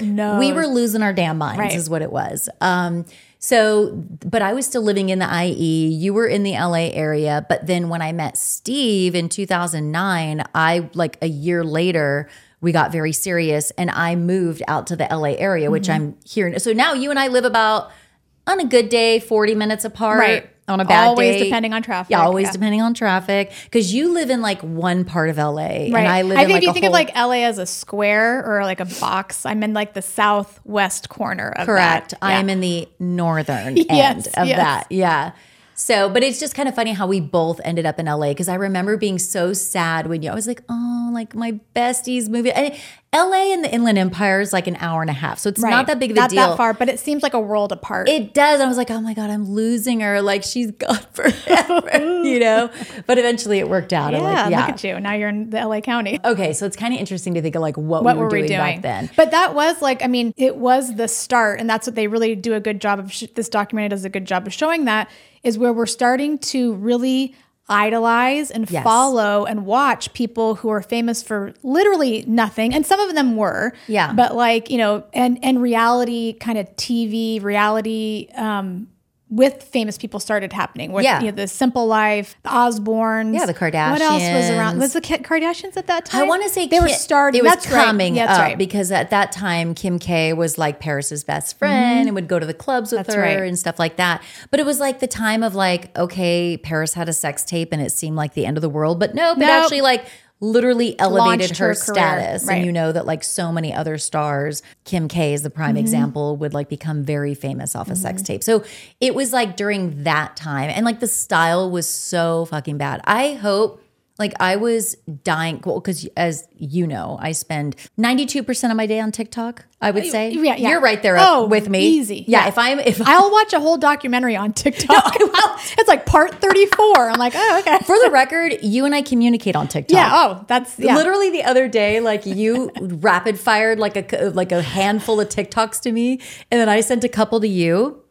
who knows? we were losing our damn minds Right. is what it was. Um so but I was still living in the IE. You were in the LA area, but then when I met Steve in 2009, I like a year later we got very serious and I moved out to the LA area, which Mm-hmm. I'm here. So now you and I live about on a good day 40 minutes apart. Right. On a bad day. Always day. depending on traffic. Yeah, always Yeah. depending on traffic. Because you live in like one part of LA, and Right. I live I in think like if you think whole, of like LA as a square or like a box, I'm in like the southwest corner of Correct. that. I Yeah. am in the northern (laughs) Yes, end of yes. that. Yeah. So, but it's just kind of funny how we both ended up in LA because I remember being so sad when you, I was like, oh, like my besties movie. And LA and the Inland Empire is like an hour and a half. So it's Right. not that big of a Not deal. that far, but it seems like a world apart. It does. I was like, oh my God, I'm losing her. Like she's gone (laughs) forever, you know? But eventually it worked out. I'm yeah, like, yeah. look at you. Now you're in the LA County. Okay. So it's kind of interesting to think of like what, what we were, were we doing, doing back then. But that was like, I mean, it was the start, and that's what they really do a good job of. Sh- this documentary does a good job of showing that is where we're starting to really idolize and Yes. follow and watch people who are famous for literally nothing and some of them were Yeah. but like you know and and reality kind of tv reality um with famous people started happening with Yeah. you know, the simple life the osbournes Yeah, the Kardashians. what else was around was the kardashians at that time I want to say they were Kim- starting It was that's right. coming that's up right. because at that time Kim K was like Paris's best friend and would go to the clubs with Mm-hmm. That's her right. and stuff like that. But it was like the time of like, okay, Paris had a sex tape and it seemed like the end of the world. But nope, it Nope. actually like literally elevated her, her status. Right. And you know that like so many other stars, Kim K is the prime Mm-hmm. example, would like become very famous off a sex tape. So it was like during that time and like the style was so fucking bad. I hope Like I was dying because as you know, I spend 92% of my day on TikTok, I would oh, say. Yeah, yeah. You're right there Oh, with me. easy. Yeah, Yeah. if I'm if (laughs) I'll watch a whole documentary on TikTok. (laughs) no, (laughs) it's like part 34. I'm like, oh, okay. for the record, you and I communicate on TikTok. Yeah. Oh, that's yeah. Literally the other day, like you rapid fired like a like a handful of TikToks to me, and then I sent a couple to you,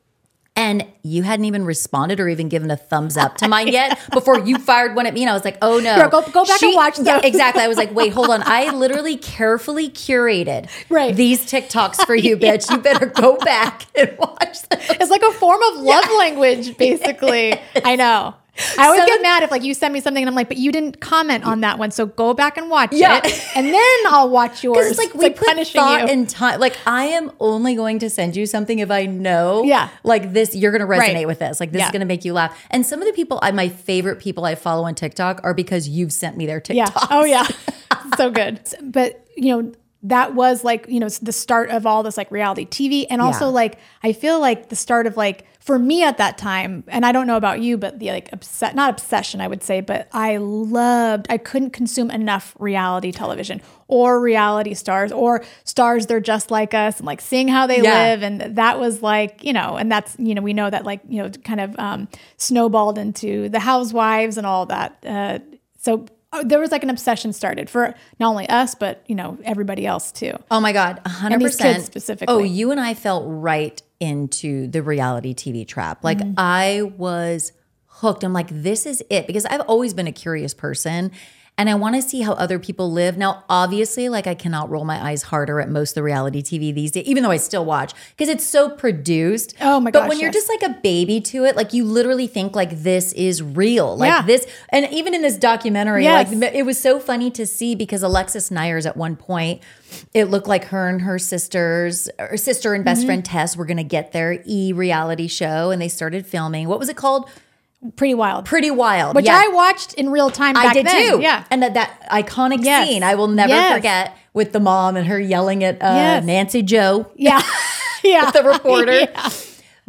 and you hadn't even responded or even given a thumbs up to (laughs) mine yet before you fired one at me, and I was like, oh no, go- go back and watch Yeah, exactly. I was like, wait, hold on. I (laughs) literally carefully curated Right. these TikToks for you, (laughs) bitch. You better go back and watch them. It's like a form of love language, basically. I know. I always Some get mad if like you send me something and I'm like, but you didn't comment on that one, so go back and watch Yeah. it, and then I'll watch (laughs) yours. It's like we put punishing thought you. and time. Like I am only going to send you something if I know, Yeah. like this, you're going to resonate Right. with this. Like this is going to make you laugh. And some of the people, I my favorite people I follow on TikTok are because you've sent me their TikToks. Yeah. Oh yeah. (laughs) so good. (laughs) But you know, that was like, you know, the start of all this like reality TV. And also Yeah. like I feel like the start of like for me at that time, and I don't know about you, but the like upset not obsession, I would say, but I loved I couldn't consume enough reality television or reality stars or stars they're just like us and like seeing how they Yeah. live. And that was like, you know, and that's, you know, we know that like, you know, kind of um snowballed into the housewives and all that. Uh so uh, there was like an obsession started for not only us, but you know everybody else too. Oh my God, 100%. these kids specifically. Oh, you and I felt right into the reality TV trap. Like Mm-hmm. I was hooked. I'm like, this is it. Because I've always been a curious person and I want to see how other people live. Now, obviously, like I cannot roll my eyes harder at most of the reality TV these days, even though I still watch because it's so produced. Oh my But gosh, when you're just like a baby to it, like you literally think like this is real. Like Yeah. this, and even in this documentary, Yes. like it was so funny to see because Alexis Neiers at one point, it looked like her and her sisters, her sister and Mm-hmm. best friend Tess were going to get their e reality show, and they started filming. What was it called? Pretty wild. Pretty Wild. Which Yeah. I watched in real time back I did then. too. Yeah. and that, that iconic Yes. scene I will never Yes. forget with the mom and her yelling at uh, Yes. Nancy Jo. Yeah. (laughs) yeah. (laughs) the reporter. (laughs) Yeah.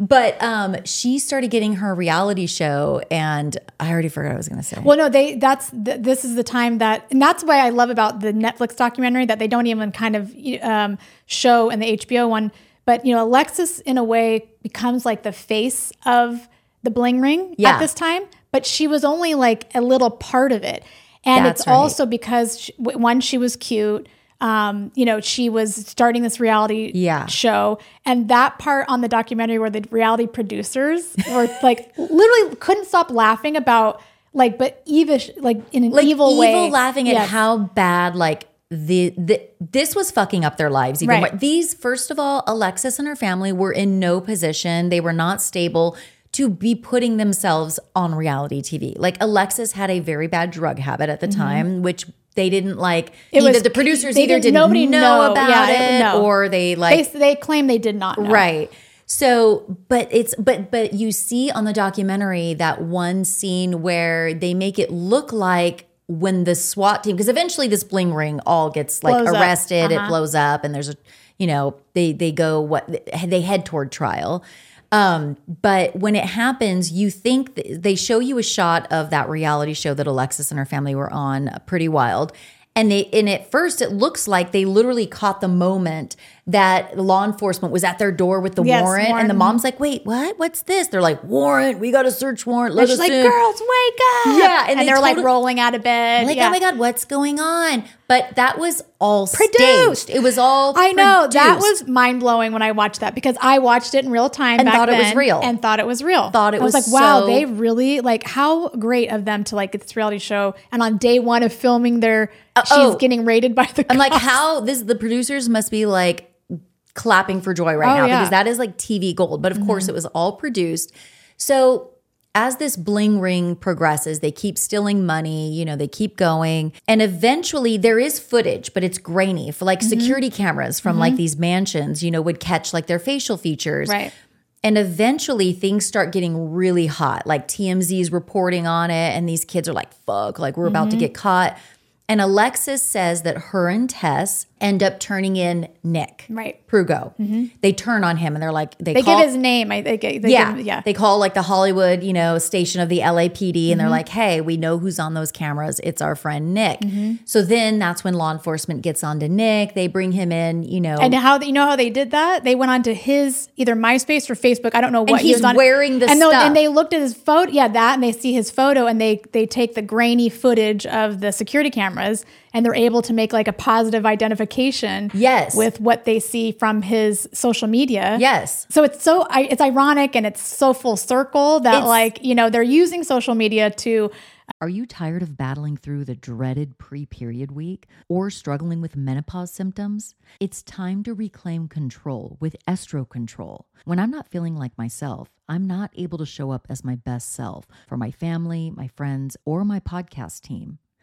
But um, she started getting her reality show, and I already forgot what I was going to say. Well, no, they that's th- this is the time that, and that's why I love about the Netflix documentary that they don't even kind of um, show in the HBO one. But you know, Alexis in a way becomes like the face of the bling ring Yeah. at this time, but she was only like a little part of it, and That's it's right. also because she, one, she was cute. Um, you know, she was starting this reality Yeah. show, and that part on the documentary where the reality producers were like literally couldn't stop laughing about like, but evish, like in an like evil, evil, way, laughing at how bad like the, the this was fucking up their lives even Right. more. These first of all, Alexis and her family were in no position. They were not stable to be putting themselves on reality TV. Like Alexis had a very bad drug habit at the time, which they didn't like. It either was- the producers either didn't- didn't nobody know, know. about Yeah, it, no. or they like They, they claim they did not know. Right. So, but it's but but you see on the documentary that one scene where they make it look like when the SWAT team because eventually this bling ring all gets like Blows arrested, it Uh-huh. blows up and there's a you know, they they go what they head toward trial. Um, but when it happens, you think th- they show you a shot of that reality show that Alexis and her family were on, uh, Pretty Wild. And they and at first it looks like they literally caught the moment that law enforcement was at their door with the Yes, warrant, and the mom's like, "Wait, what? What's this?" They're like, "Warrant. We got a search warrant. Let And she's like, in." "Girls, wake up!" Yeah, and and, they they are like rolling out of bed. like, yeah. "Oh my god, what's going on?" But that was all Produced. staged. It was all I know that was mind blowing when I watched that because I watched it in real time And thought it was real. and thought it was real. Thought it I was, was like, wow, so- they really like how great of them to like get this reality show and on day one of filming their she's oh. getting raided by the. I'm like, how this the producers must be like clapping for joy right Oh, now yeah. Mm-hmm. because that is like TV gold. But of course, it was all produced. So as this bling ring progresses, they keep stealing money, you know, they keep going. And eventually there is footage, but it's grainy for like Mm-hmm. security cameras from like these mansions, you know, would catch like their facial features. Right. And eventually things start getting really hot. Like TMZ is reporting on it, and these kids are like, fuck, like we're about to Mm-hmm. get caught. And Alexis says that her and Tess end up turning in Nick. Right. Prugo. They turn on him and they're like, they, They call. give his name. I think. They yeah, Give, yeah. They call like the Hollywood, you know, station of the LAPD, and Mm-hmm. they're like, "Hey, we know who's on those cameras. It's our friend Nick." Mm-hmm. So then that's when law enforcement gets onto Nick. They bring him in, you know, And how you know how they did that? They went onto his either MySpace or Facebook. I don't know what he he's was on. wearing the and stuff. and they looked at his photo. Yeah, that and they see his photo and they they take the grainy footage of the security cameras and they're able to make like a positive identification. Yes. with what they see from his social media. yes, So it's so I, it's ironic and it's so full circle that It's- like you know they're using social media to uh, Are you tired of battling through the dreaded pre period week or struggling with menopause symptoms? It's time to reclaim control with Estro Control. When I'm not feeling like myself, I'm not able to show up as my best self for my family, my friends, or my podcast team.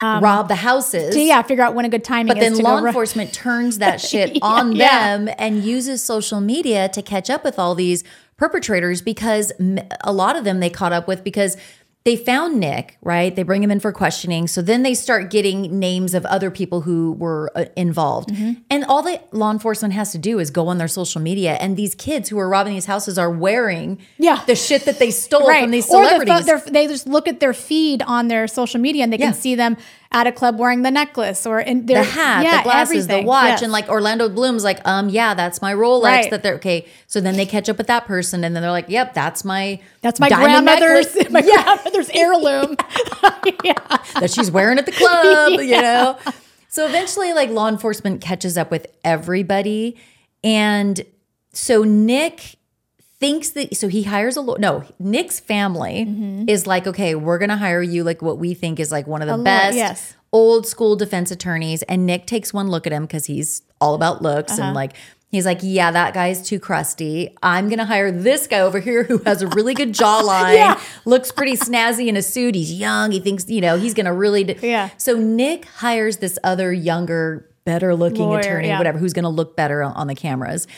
Um, rob the houses. to, yeah figure out when a good timing But is then to law enforcement turns that (laughs) shit on yeah. them and uses social media to catch up with all these perpetrators because a lot of them they caught up with because they found Nick, right? They bring him in for questioning. So then they start getting names of other people who were uh, involved. Mm-hmm. And all that law enforcement has to do is go on their social media and these kids who are robbing these houses are wearing Yeah. the shit that they stole right from these or the celebrities. they just look at their feed on their social media and they Yeah. can see them at a club wearing the necklace or in their the hat, yeah, the glasses, the watch, Yes. and like Orlando Bloom's like, um, yeah, that's my Rolex. Right. That they're okay. So then they catch up with that person, and then they're like, yep, that's my that's my grandmother's necklace (laughs) my grandmother's heirloom (laughs) yeah that she's wearing at the club, (laughs) you know. So eventually, like law enforcement catches up with everybody, and so Nick thinks that so he hires a law. No, Nick's family Mm-hmm. is like, okay, we're gonna hire you like what we think is like one of the law- best yes. old school defense attorneys. And Nick takes one look at him because he's all about looks Uh-huh. and like. He's like, yeah, that guy's too crusty. I'm gonna hire this guy over here who has a really good (laughs) jawline, Yeah. looks pretty snazzy in a suit. He's young. He thinks, you know, he's gonna really. d- Yeah. So Nick hires this other younger, better looking Lawyer, attorney, yeah. whatever, who's gonna look better on, on the cameras,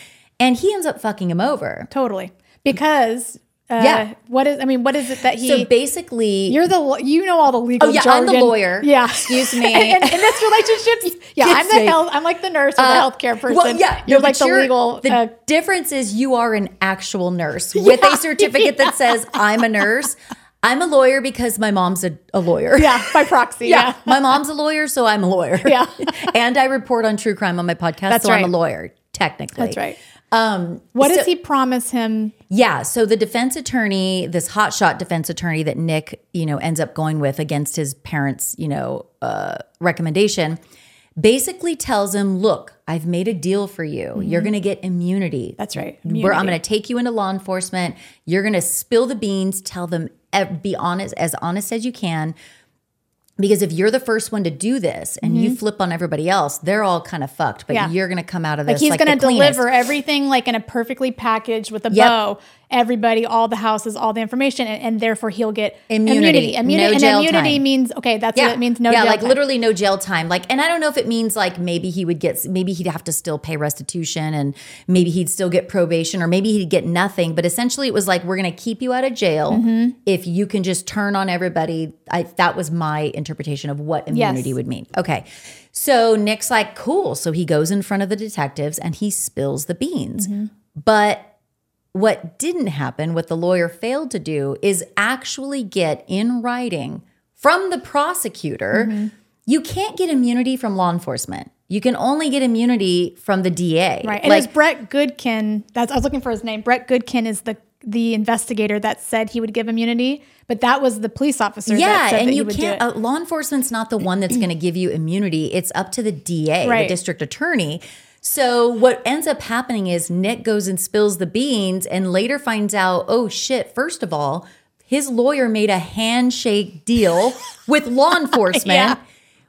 and he ends up fucking him over. totally because uh, Yeah. what is I mean what is it that he So basically, you're the you know all the legal Oh, yeah, I'm the lawyer. yeah Excuse me. (laughs) and, in this relationship (laughs) yeah I'm the health I'm like the nurse or the healthcare person Uh, Well, yeah, you're no, like the you're- legal The uh, difference is you are an actual nurse (laughs) with a certificate that says I'm a nurse. I'm a lawyer because my mom's a, a lawyer. yeah by proxy Yeah. yeah, my mom's a lawyer, so I'm a lawyer. Yeah. and I report on true crime on my podcast, That's so I'm a lawyer technically. that's right Um, what so- does he promise him Yeah. So the defense attorney, this hotshot defense attorney that Nick, you know, ends up going with against his parents, you know, uh, recommendation, basically tells him, "Look, I've made a deal for you. You're going to get immunity. Mm-hmm. that's right Where I'm going to take you into law enforcement. You're going to spill the beans, tell them, be honest, as honest as you can." Because if you're the first one to do this and you flip on everybody else, they're all kind of fucked. But Mm-hmm. Yeah. you're going to come out of like this he's like going to deliver everything like in a perfectly packaged with a Yep. bow everybody, all the houses, all the information, and, and therefore he'll get Immunity. Immunity, No and jail immunity time. means okay. That's what it means. No jail. yeah, like time. literally no jail time. Like, and I don't know if it means like maybe he would get, maybe he'd have to still pay restitution, and maybe he'd still get probation, or maybe he'd get nothing. But essentially, it was like we're going to keep you out of jail Mm-hmm. if you can just turn on everybody. I that was my interpretation of what immunity would mean. Okay, so Nick's like, cool. So he goes in front of the detectives and he spills the beans, Mm-hmm. but what didn't happen, what the lawyer failed to do, is actually get in writing from the prosecutor. Mm-hmm. You can't get immunity from law enforcement. You can only get immunity from the DA. Right. And Like, Brett Goodkin. That's I was looking for his name. Brett Goodkin is the the investigator that said he would give immunity, but that was the police officer. that yeah, and you can't. Uh, law enforcement's not the one that's going to give you immunity. It's up to the DA, the district attorney. So what ends up happening is Nick goes and spills the beans, and later finds out, oh shit! First of all, his lawyer made a handshake deal with law (laughs) enforcement. Yeah.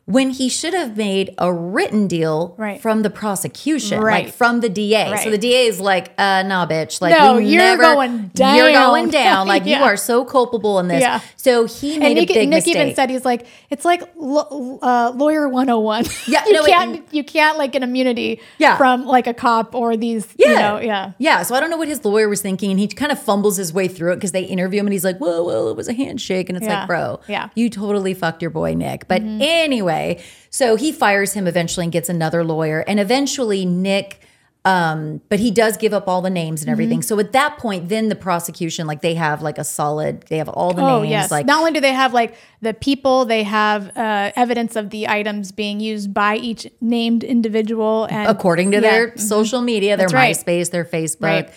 When he should have made a written deal Right. from the prosecution, Right. like from the DA. So the DA is like, uh, "Nah, bitch. Like, No, you're never, going You're down." going down. (laughs) Like, Yeah. you are so culpable in this." Yeah. So he made And a Nick, big Nick mistake. even said he's like it's like lo- uh, lawyer 101. (laughs) Yeah, (laughs) you no, can't you can't like get immunity Yeah. from like a cop or these Yeah. you know yeah. Yeah. So I don't know what his lawyer was thinking. And he kind of fumbles his way through it because they interview him and he's like, whoa, well, it was a handshake. And it's Yeah. like, bro, Yeah. Mm-hmm. you totally fucked your boy, Nick. But anyway, so he fires him eventually and gets another lawyer. And eventually, Nick. Um, but he does give up all the names and everything. Mm-hmm. So at that point, then the prosecution, like they have like a solid, they have all the Oh names. yes. Like Not only do they have like the people, they have uh, evidence of the items being used by each named individual and according to Yeah. their social media, their right. MySpace, their Facebook. Right.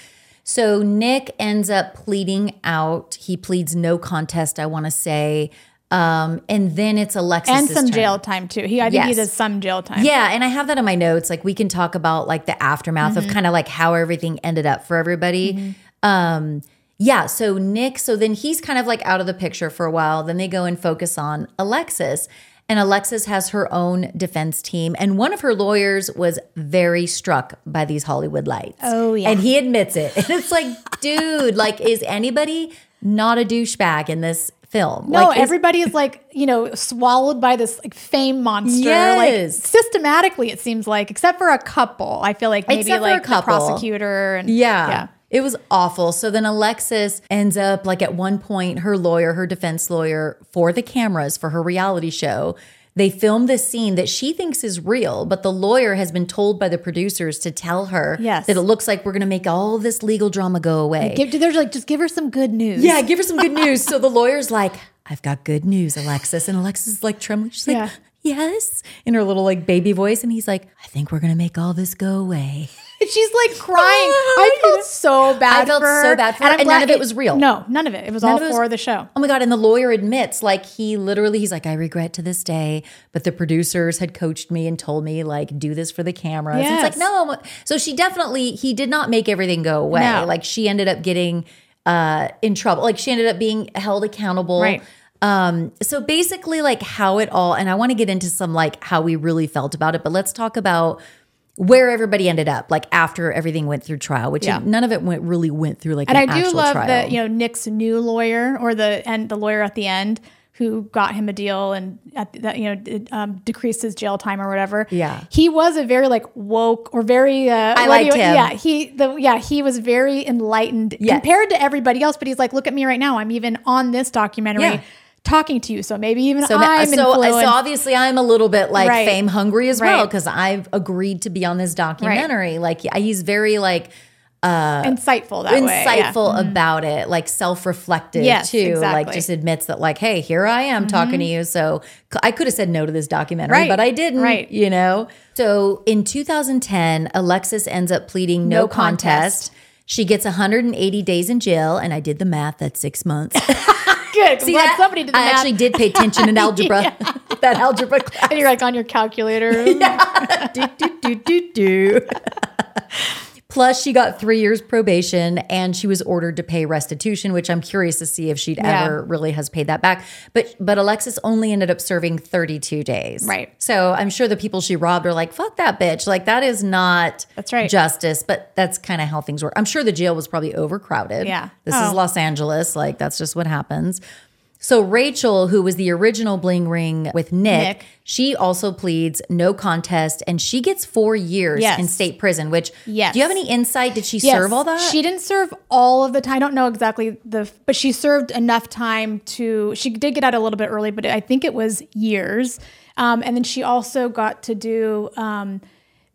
So Nick ends up pleading out. He pleads no contest, I want to say. Um, and then it's Alexis and some jail time too. He I think he does some jail time. Yeah, and I have that in my notes. Like we can talk about like the aftermath Mm-hmm. of kind of like how everything ended up for everybody. Um, yeah, so Nick, so then he's kind of like out of the picture for a while. Then they go and focus on Alexis. And Alexis has her own defense team. And one of her lawyers was very struck by these Hollywood lights. Oh, yeah. And he admits it. (laughs) And it's like, dude, like, is anybody not a douchebag in this film? No, like, everybody is like, you know, swallowed by this like fame monster. Yes. Like systematically, it seems like, except for a couple. I feel like maybe Except like the prosecutor and Yeah. yeah. It was awful. So then Alexis ends up like at one point, her lawyer, her defense lawyer for the cameras for her reality show, they filmed this scene that she thinks is real, but the lawyer has been told by the producers to tell her Yes. that it looks like we're going to make all this legal drama go away. Give, they're like, just give her some good news. yeah, give her some good news. So the lawyer's like, I've got good news, Alexis. And Alexis is like trembling. She's like, Yeah. yes, in her little like baby voice. And he's like, I think we're going to make all this go away. (laughs) (laughs) She's like crying. I (laughs) felt so bad. I felt for her. so bad for her, and none of it was real. No, none of it. It was None all of it was- for the show. Oh my God. And the lawyer admits, like, he literally, he's like, I regret to this day, but the producers had coached me and told me, like, do this for the cameras. And It's Yes. like, no. So she definitely, he did not make everything go away. No. Like, she ended up getting uh, in trouble. Like, she ended up being held accountable. Right. Um, so basically, like, how it all, and I want to get into some, like, how we really felt about it, but let's talk about where everybody ended up, like, after everything went through trial, which Yeah. none of it went really went through, like, And an I do love trial. that, you know, Nick's new lawyer or the and the lawyer at the end who got him a deal and at that you know did, um, decreased his jail time or whatever. Yeah. he was a very like woke or very. Uh, I liked you- him. Yeah, he the yeah he was very enlightened Yes. compared to everybody else. But he's like, look at me right now. I'm even on this documentary. Yeah. Talking to you, so maybe even So, I'm so, influenced. so obviously I'm a little bit like Right. fame hungry as well because I've agreed to be on this documentary. Like he's very like insightful that way. yeah. insightful about it, like self-reflective Yes, too. Like exactly. Mm-hmm. just admits that like, hey, here I am talking to you. So I could have said no to this documentary, Right. but I didn't. Right. You know. So in 2010, Alexis ends up pleading no, No contest. contest. She gets 180 days in jail, and I did the math. That's six months. (laughs) Good. See that? somebody did I math. actually did pay attention in (laughs) algebra. (laughs) that algebra class. (laughs) And you're like on your calculator. do, do, do, do, do. Plus, she got three years probation and she was ordered to pay restitution, which I'm curious to see if she'd Yeah. ever really has paid that back. But but Alexis only ended up serving 32 days. Right. So I'm sure the people she robbed are like, fuck that bitch. Like that is not That's right. justice, but that's kind of how things work. I'm sure the jail was probably overcrowded. Yeah. This Oh. is Los Angeles. Like that's just what happens. So Rachel, who was the original bling ring with Nick, Nick. she also pleads no contest and she gets four years Yes. in state prison, which Yes. do you have any insight? Did she Yes, serve all that? She didn't serve all of the time. I don't know exactly the, but she served enough time to. She did get out a little bit early, but I think it was years. Um, and then she also got to do um,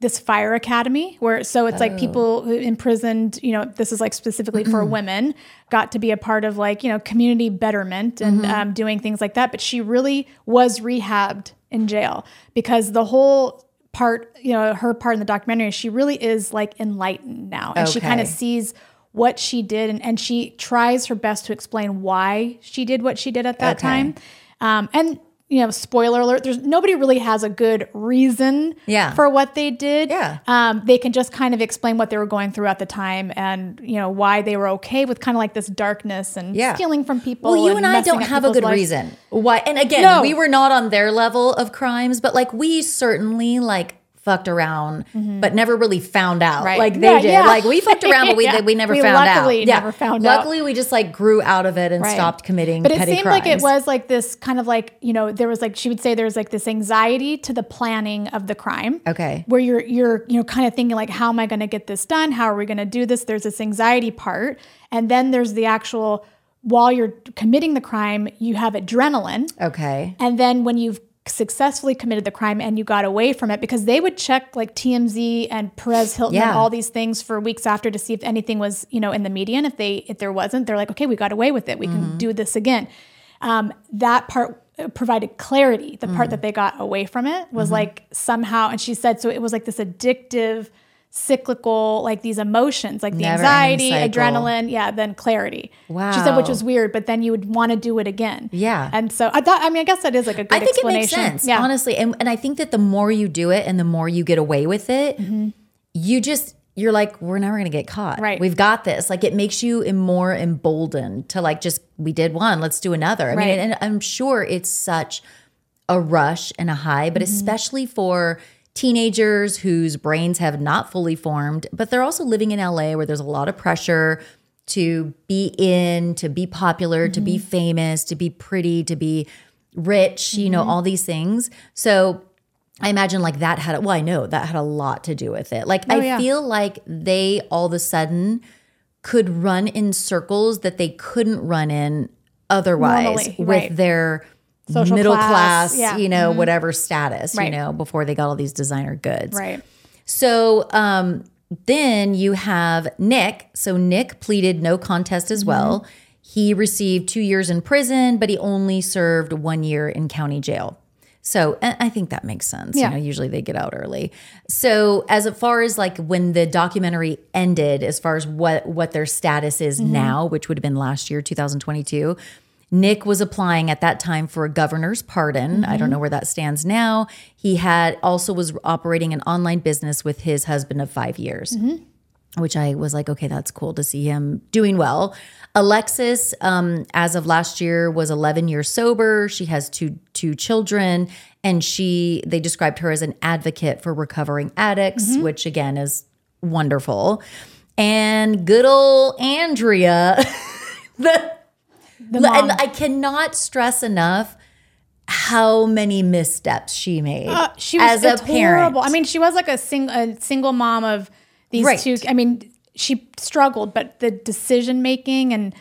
this fire academy, where so it's Oh. like people who imprisoned. You know, this is like specifically for (clears throat) women, got to be a part of like you know community betterment and Mm-hmm. um, doing things like that. But she really was rehabbed in jail because the whole part, you know, her part in the documentary, she really is like enlightened now. And she kind of sees what she did and, and she tries her best to explain why she did what she did at that Okay. time. Um, and you know, spoiler alert, there's nobody really has a good reason Yeah. for what they did. Yeah. Um, they can just kind of explain what they were going through at the time and, you know, why they were okay with kind of like this darkness and Yeah. stealing from people. well, you and I don't have a good lives. reason why. And again, No. we were not on their level of crimes, but like we certainly like fucked around, mm-hmm. but never really found out Right. like they Yeah, did. yeah. Like we fucked (laughs) around, but we, Yeah. we never We found out. luckily never found out. Luckily, we just like grew out of it and Right. stopped committing But it seemed crimes. like it was like this kind of like, you know, there was like she would say there was like this anxiety to the planning of the crime. Okay. Where you're you're, you know, kind of thinking like, how am I gonna get this done? How are we gonna do this? There's this anxiety part. And then there's the actual while you're committing the crime, you have adrenaline. Okay. And then when you've successfully committed the crime and you got away from it, because they would check like TMZ and Perez Hilton and all these things for weeks after to see if anything was, you know, in the media. And if they if there wasn't, they're like, okay, we got away with it. We can do this again. Um, that part uh, provided clarity. The part that they got away from it was like somehow, and she said, so it was like this addictive, cyclical, like these emotions, like the Never-ending anxiety, adrenaline, yeah, then clarity. Wow. She said, which was weird, but then you would want to do it again. Yeah. And so I thought, I mean, I guess that is like a good I think it makes sense, Yeah. honestly. And, and I think that the more you do it and the more you get away with it, Mm-hmm. you just, you're like, we're never going to get caught. Right. We've got this. Like it makes you more emboldened to like, just, we did one, let's do another. I Right. mean, and I'm sure it's such a rush and a high, Mm-hmm. but especially for teenagers whose brains have not fully formed, but they're also living in LA where there's a lot of pressure to be in, to be popular, to Mm-hmm. be famous, to be pretty, to be rich, you Mm-hmm. know, all these things. So I imagine like that had, well, I know that had a lot to do with it. Like, I Oh, yeah. feel like they all of a sudden could run in circles that they couldn't run in otherwise Normally, with right. their Social middle class, class, yeah. Mm-hmm. you know, whatever status, Right. you know, before they got all these designer goods. Right. So um, then you have Nick. So Nick pleaded no contest as well. He received two years in prison, but he only served one year in county jail. So I think that makes sense. Yeah. You know, usually they get out early. So as far as like when the documentary ended, as far as what what their status is now, which would have been last year, 2022. Nick was applying at that time for a governor's pardon. I don't mm-hmm. know where that stands now. He had also was operating an online business with his husband of 5 years. Mm-hmm. Which I was like, okay, that's cool to see him doing well. Alexis, um, as of last year, was 11 years sober. She has two two children, and she they described her as an advocate for recovering addicts, mm-hmm. which again is wonderful. And good old Andrea, (laughs) the. And I cannot stress enough how many missteps she made Uh, she was as a parent. horrible. I mean, she was like a, sing, a single mom of these Right. two. I mean, she struggled, but the decision making and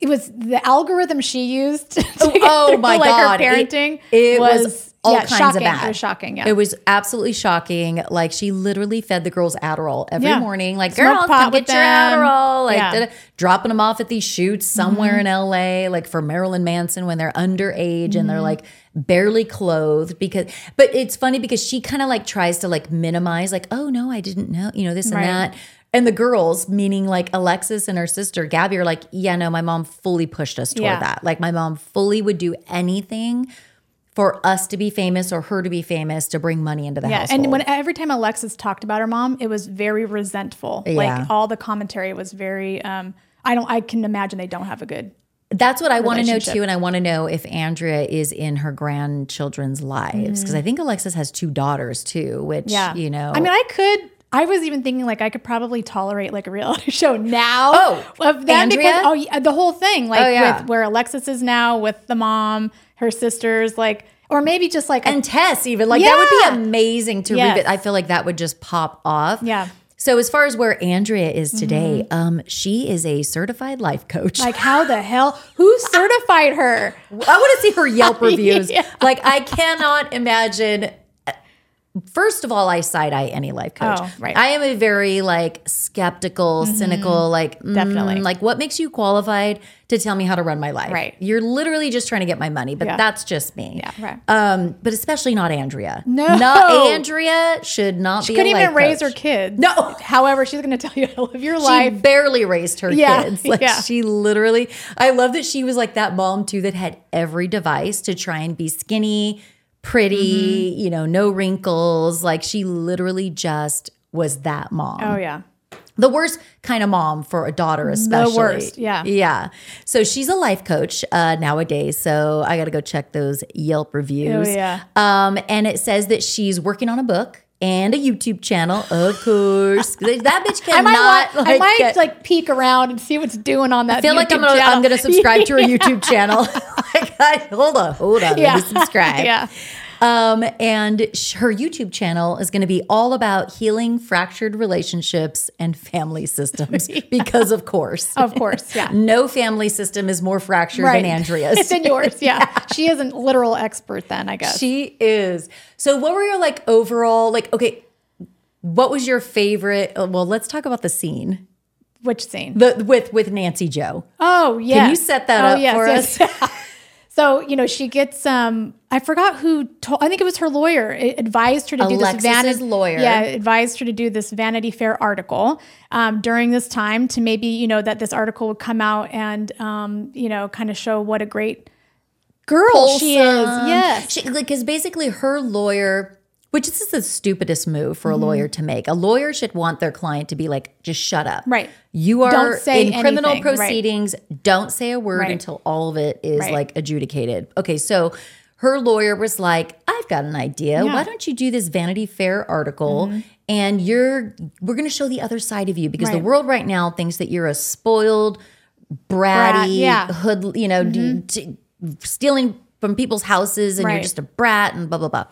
it was the algorithm she used. (laughs) To get oh my like, god, her parenting It, it was, was, all yeah, kinds shocking. of bad. It was shocking. Yeah, It was absolutely shocking. Like she literally fed the girls Adderall every Yeah. morning. Like, Smoked girls, come get with your. Adderall. Like, Yeah. Mm-hmm. dropping them off at these shoots somewhere in LA, like for Marilyn Manson when they're underage and they're Mm-hmm. like barely clothed. Because, but it's funny because she kind of like tries to like minimize, like, oh no, I didn't know, you know, this and that. And the girls, meaning like Alexis and her sister Gabby, are like, yeah, no, my mom fully pushed us toward Yeah. that. Like my mom fully would do anything for us to be famous or her to be famous to bring money into the Yeah, household. and when every time Alexis talked about her mom, it was very resentful. Yeah. Like all the commentary was very. Um, I don't. I can imagine they don't have a good. That's what I want to know too. And I want to know if Andrea is in her grandchildren's lives. Because I think Alexis has two daughters too, which, Mm-hmm. Yeah, you know. I mean, I could. I was even thinking like I could probably tolerate like a reality (laughs) show now. Oh, of them Andrea? because oh yeah, the whole thing like Oh, yeah. with where Alexis is now with the mom, her sisters, like or maybe just like a- and Tess, even like that would be amazing to Yes. revisit. I feel like that would just pop off. Yeah. So as far as where Andrea is today, um, she is a certified life coach. like how the hell who certified her? I want to see her Yelp (laughs) reviews. (laughs) Yeah. Like I cannot imagine. First of all, I side eye any life coach. Oh, right. I am a very like skeptical, cynical, like mm, Definitely. like what makes you qualified to tell me how to run my life? Right. You're literally just trying to get my money, but Yeah. that's just me. Yeah, right. Um, but especially not Andrea. No. not Andrea should not be. She couldn't even raise coach. her kids. No. However, she's going to tell you how to live your She life. barely raised her Yeah, kids. Like yeah. she literally, I love that she was like that mom too that had every device to try and be skinny, pretty, Mm-hmm. you know, no wrinkles. Like she literally just was that mom. Oh yeah. The worst kind of mom for a daughter, especially. The worst, yeah. Yeah. So she's a life coach uh, nowadays. So I got to go check those Yelp reviews. Oh, yeah. Um, and it says that she's working on a book and a YouTube channel, of course. (laughs) that bitch I cannot. might, want, I might get- like peek around and see what's doing on that. I feel like I'm gonna. I'm gonna subscribe to her (laughs) YouTube channel. (laughs) like, I, hold on, hold on, Yeah. let me subscribe. Yeah. Um, and sh- her YouTube channel is going to be all about healing fractured relationships and family systems, (laughs) because of course, Of course, yeah. (laughs) no family system is more fractured Right. (laughs) than Andrea's. It's in yours. Yeah. She is a literal expert then, I guess. She is. So, what were your like overall like? Okay, what was your favorite? uh, Well, let's talk about the scene Which scene? the with with Nancy Jo. Oh, yeah. you set that up for us? So, you know, she gets um I forgot who told I think it was her lawyer it advised her to do this Alexis's vanity lawyer. Yeah, advised her to do this Vanity Fair article um, during this time to maybe, you know, that this article would come out and um, you know, kind of show what a great girl she is. Yes. She, like, because basically her lawyer, which this is the stupidest move for a Mm-hmm. lawyer to make. A lawyer should want their client to be like, just shut up. Right. You are Don't say in criminal anything. Right. proceedings. Don't say a word Right. until all of it is Right. like adjudicated. Okay. So her lawyer was like, I've got an idea. Yeah. Mm-hmm. Why don't you do this Vanity Fair article? And you're, we're going to show the other side of you because the world right now thinks that you're a spoiled, bratty, Brat, yeah. Mm-hmm. hood, you know, d- d- stealing from people's houses and you're just a brat and blah, blah, blah.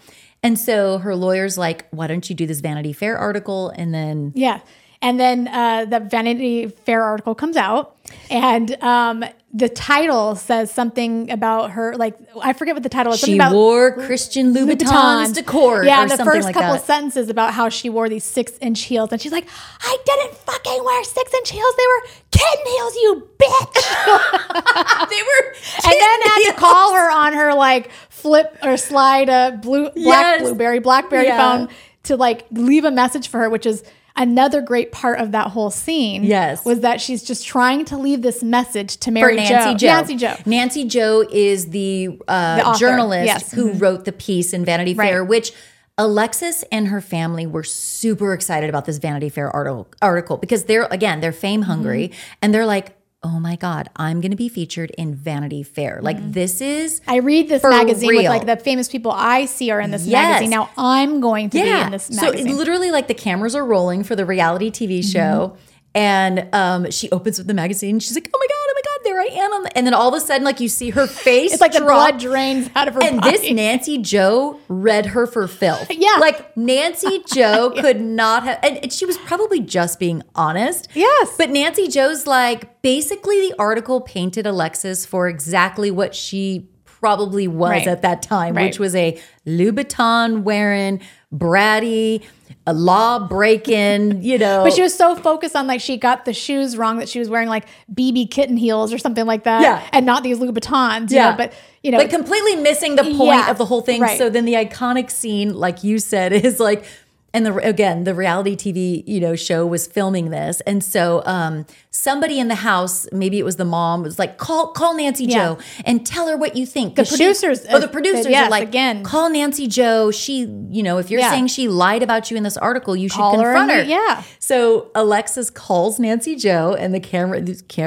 And so her lawyer's like, why don't you do this Vanity Fair article? And then Yeah. And then uh, the Vanity Fair article comes out, and um, the title says something about her. Like I forget what the title is. she about wore Christian Louboutins Louboutins. to court Yeah, the first like couple sentences about how she wore these six inch heels, and she's like, "I didn't fucking wear six inch heels; they were kitten heels, you bitch." (laughs) they were and then had to call her on her like flip or slide a blue black Yes. blueberry blackberry Yeah. phone to like leave a message for her, which is another great part of that whole scene. Yes. was that she's just trying to leave this message to for Mary Nancy Jo. Nancy Jo. Nancy Jo is the, uh, The journalist yes. Mm-hmm. who wrote the piece in Vanity Right. Fair, which Alexis and her family were super excited about this Vanity Fair article, article because they're again they're fame hungry Mm-hmm. and they're like, oh my god, I'm going to be featured in Vanity Fair. Like Mm-hmm. this is I read this magazine with like the famous people I see are in this Yes. magazine. Now I'm going to be in this So magazine. it literally, like the cameras are rolling for the reality TV Mm-hmm. show, and um, she opens with the magazine. She's like, "Oh my god, oh my god, there I am!" On the, and then all of a sudden, like you see her (laughs) face. it's like the drop. blood drains out of her And body. this Nancy Jo read her for filth. (laughs) Yeah. Like Nancy (laughs) Joe could not have, and and she was probably just being honest. Yes. But Nancy Jo's like, basically, the article painted Alexis for exactly what she probably was Right. at that time, Right. which was a Louboutin wearing, bratty, a law breaking, you (laughs) know. But she was so focused on like she got the shoes wrong that she was wearing like BB kitten heels or something like that. Yeah. And not these Louboutins. Yeah. know, but you know, like completely missing the point Yeah, of the whole thing. right. So then the iconic scene, like you said, (laughs) is like and the again the reality TV you know show was filming this, and so um, somebody in the house, maybe it was the mom, was like, "Call call Nancy Yeah. Joe and tell her what you think." she- producers, oh, the producers yes, are like, again. call Nancy Jo. She, you know, if you're Yeah. saying she lied about you in this article, you should Call her confront her. yeah. So Alexis calls Nancy Jo, and the camera,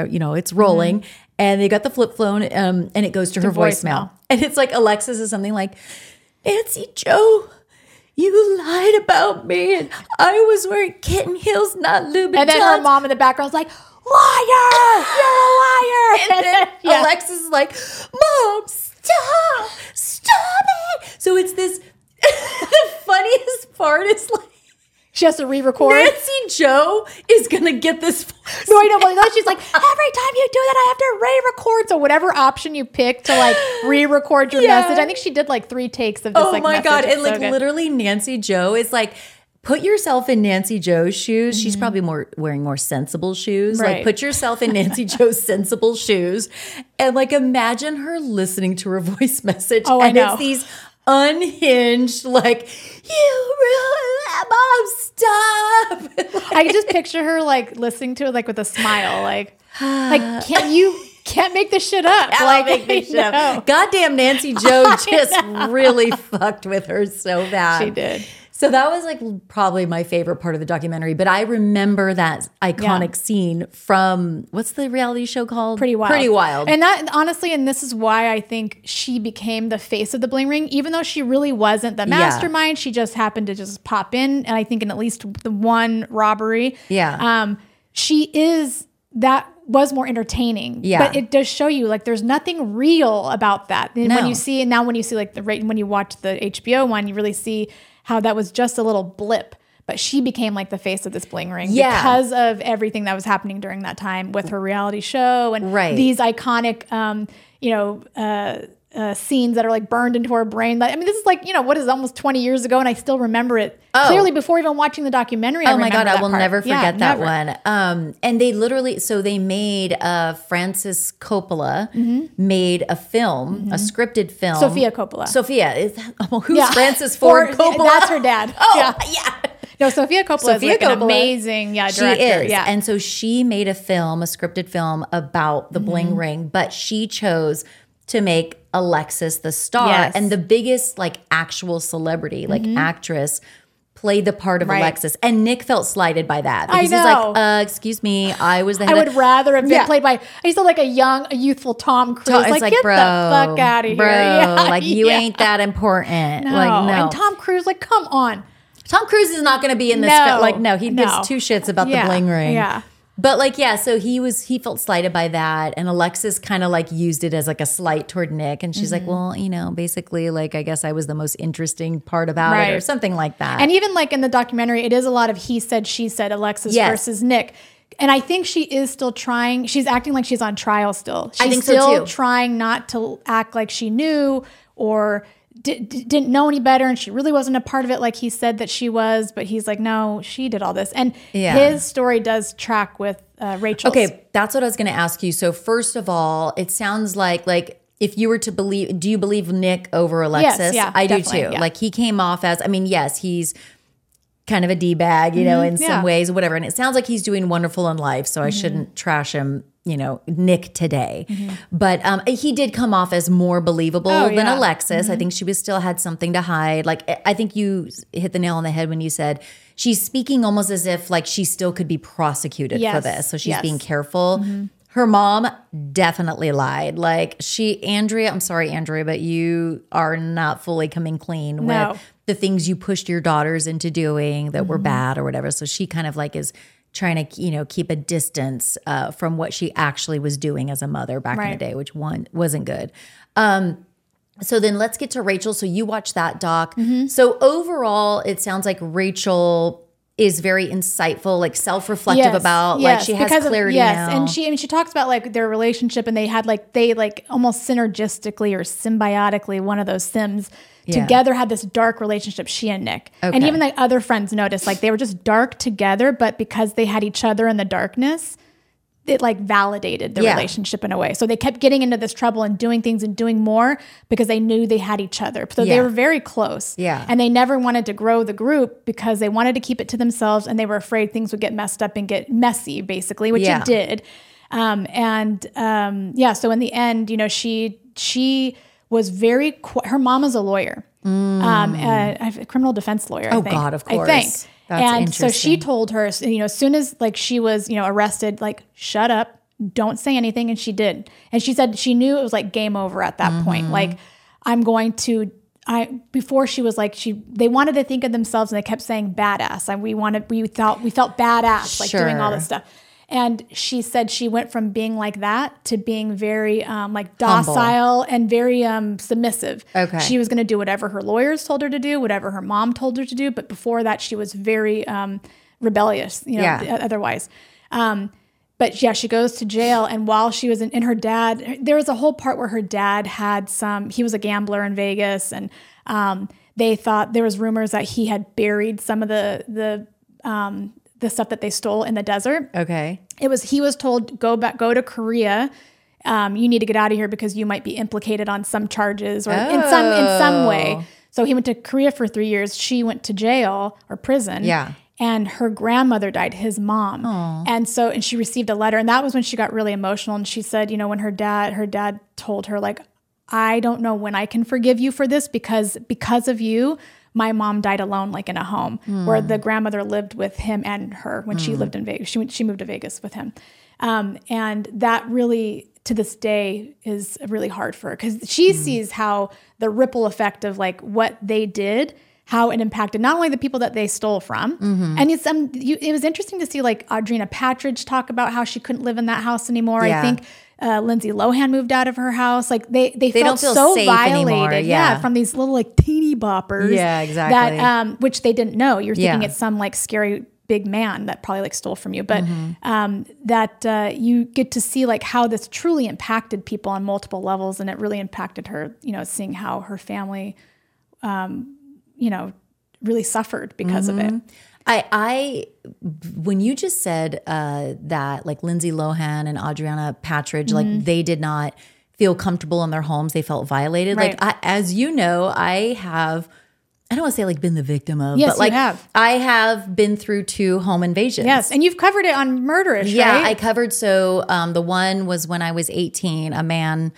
you know, it's rolling, and they got the flip phone, um, and it goes to her voicemail. voicemail. (laughs) and it's like Alexis is something like, Nancy Jo. You lied about me, and I was wearing kitten heels, not Louboutins. And then her mom in the background's like, liar, you're a liar. And then (laughs) Yeah. Alexis is like, Mom, stop, stop it. So it's this. (laughs) the funniest part is like she has to re-record. Nancy Jo is gonna get this. (laughs) No, I know, but then she's like, (laughs) every time you do that, I have to re-record. So whatever option you pick to like (gasps) re-record your Yeah. message, I think she did like three takes of this. Oh like, my message. god! It's And so like good. literally, Nancy Jo is like. Put yourself in Nancy Jo's shoes. Mm-hmm. She's probably more wearing more sensible shoes. Like put yourself in (laughs) Nancy Jo's sensible shoes and like imagine her listening to her voice message. Oh, I and know. it's these unhinged, like, you ruined that, mom, stop. I can just picture her like listening to it like with a smile, like, like (sighs) can't you can't make this shit up? I'll like, make this (laughs) shit up. Goddamn Nancy (laughs) Joe just really fucked with her so bad. She did. So that was like probably my favorite part of the documentary. But I remember that iconic Yeah. scene from what's the reality show called? Pretty wild. Pretty wild. And that honestly, and this is why I think she became the face of the bling ring, even though she really wasn't the mastermind. She just happened to just pop in, and I think in at least the one robbery. Yeah. Um, she is that was more entertaining. Yeah. But it does show you like there's nothing real about that. And when you see and now when you see like the rate when you watch the HBO one, you really see how that was just a little blip. But she became like the face of this bling ring Yeah. because of everything that was happening during that time with her reality show and Right. these iconic, um, you know, uh, uh, scenes that are like burned into our brain. Like, I mean, this is like you know what is almost twenty years ago, and I still remember it clearly before even watching the documentary. I Oh my god, I will part. never Yeah, forget that never. one. Um, and they literally, so they made uh, Francis Coppola made a film, a scripted film. Mm-hmm. Sofia Coppola. Sofia is that, oh, (laughs) who's Yeah. Francis (laughs) Ford For- Coppola? That's her dad. (laughs) Oh Yeah. yeah. No, Sofia Coppola Sofia is like an Coppola. amazing, yeah, She is. Yeah, And so she made a film, a scripted film about the bling Mm-hmm. ring, but she chose to make Alexis the star Yes. Mm-hmm. and the biggest like actual celebrity, like actress played the part of Right. Alexis. And Nick felt slighted by that I because he's know. like, uh, excuse me, I was the I head would rather have been Yeah. played by. I to like a young, a youthful Tom Cruise. it's like, like, get bro, the fuck out of here, bro, (laughs) Yeah, like you yeah. ain't that important. No. Like no, And Tom Cruise, like, come on. Tom Cruise is not going to be in this. No. film. Like, no, he No. gives two shits about the bling ring. Yeah. But like, yeah, so he was he felt slighted by that, and Alexis kind of like used it as like a slight toward Nick, and she's Mm-hmm. like, well, you know, basically, like, I guess I was the most interesting part about it, or something like that. And even like in the documentary, it is a lot of he said, she said, Alexis Yes. versus Nick. And I think she is still trying. She's acting like she's on trial still. She's I think so, still too. trying not to act like she knew or di- di- didn't know any better. And she really wasn't a part of it like he said that she was. But he's like, no, she did all this. And Yeah. his story does track with uh, Rachel's. Okay, that's what I was going to ask you. So first of all, it sounds like like if you were to believe, do you believe Nick over Alexis? yes, yeah, I do too. yeah. Like he came off as, I mean, yes, he's kind of a d bag, you know, in Mm-hmm. yeah. some ways, whatever. And it sounds like he's doing wonderful in life, so I Mm-hmm. shouldn't trash him. You know, Nick today, but um, he did come off as more believable Oh, than yeah. Mm-hmm. Alexis. I think she was still had something to hide. Like I think you hit the nail on the head when you said she's speaking almost as if like she still could be prosecuted for this. So she's Yes. being careful. Her mom definitely lied. Like she, Andrea, I'm sorry, Andrea, but you are not fully coming clean No. with the things you pushed your daughters into doing that Mm-hmm. were bad or whatever. So she kind of like is trying to, you know, keep a distance uh, from what she actually was doing as a mother back in the day, which one wasn't good. Um, so then let's get to Rachel. So you watch that doc. Mm-hmm. So overall, it sounds like Rachel is very insightful, like self-reflective about like she has of- clarity yes, now. and she I mean she talks about like their relationship and they had like they like almost synergistically or symbiotically one of those sims Yeah. together had this dark relationship she and Nick and even like other friends noticed like they were just dark together but because they had each other in the darkness it like validated the Yeah. relationship in a way. So they kept getting into this trouble and doing things and doing more because they knew they had each other. So they were very close. Yeah. And they never wanted to grow the group because they wanted to keep it to themselves and they were afraid things would get messed up and get messy, basically, which Yeah. it did. Um, and um, yeah, so in the end, you know, she she was very. Qu- her mom is a lawyer, um, a, a criminal defense lawyer. I Oh, God, of I think. That's and so she told her, you know, as soon as like she was, you know, arrested, like shut up, don't say anything, and she did. And she said she knew it was like game over at that Mm-hmm. point. Like I'm going to. I before she was like she they wanted to think of themselves and they kept saying badass and we wanted we thought we felt badass like doing all this stuff and she said she went from being like that to being very um, like Humble. docile and very um, submissive. Okay. She was going to do whatever her lawyers told her to do, whatever her mom told her to do. But before that, she was very um, rebellious, you know, Yeah. otherwise. Um, but yeah, she goes to jail. And while she was in, in her dad, there was a whole part where her dad had some, he was a gambler in Vegas. And um, they thought there was rumors that he had buried some of the, the, um, the stuff that they stole in the desert. Okay. it was he was told go back go to korea. Um, you need to get out of here because you might be implicated on some charges or in some in some way. Oh. so he went to korea for three years. She went to jail or prison. Yeah. and her grandmother died his mom. And so and she received a letter and that was when she got really emotional and she said you know when her dad her dad told her like i don't know when i can forgive you for this because because of you my mom died alone like in a home where the grandmother lived with him and her when she lived in vegas she, went, she moved to vegas with him. Um, and that really to this day is really hard for her because she sees how the ripple effect of like what they did how it impacted not only the people that they stole from, and it's um, you, it was interesting to see like Audrina Patridge talk about how she couldn't live in that house anymore. Yeah. I think uh, Lindsay Lohan moved out of her house. Like they they, They felt so safe violated, anymore, yeah. yeah. from these little like teeny boppers, Yeah, exactly. That um, which they didn't know. You're thinking Yeah. it's some like scary big man that probably like stole from you, but Mm-hmm. um, that uh, you get to see like how this truly impacted people on multiple levels, and it really impacted her. You know, seeing how her family, um, you know, really suffered because of it. I, I, when you just said uh, that, like Lindsay Lohan and Adriana Patridge, Mm-hmm. like they did not feel comfortable in their homes, they felt violated. Like, I, as you know, I have. I don't want to say like been the victim of, Yes, but like have. I have been through two home invasions. Yes, and you've covered it on Murderish, Yeah, right? I covered. So um, the one was when I was 18. A man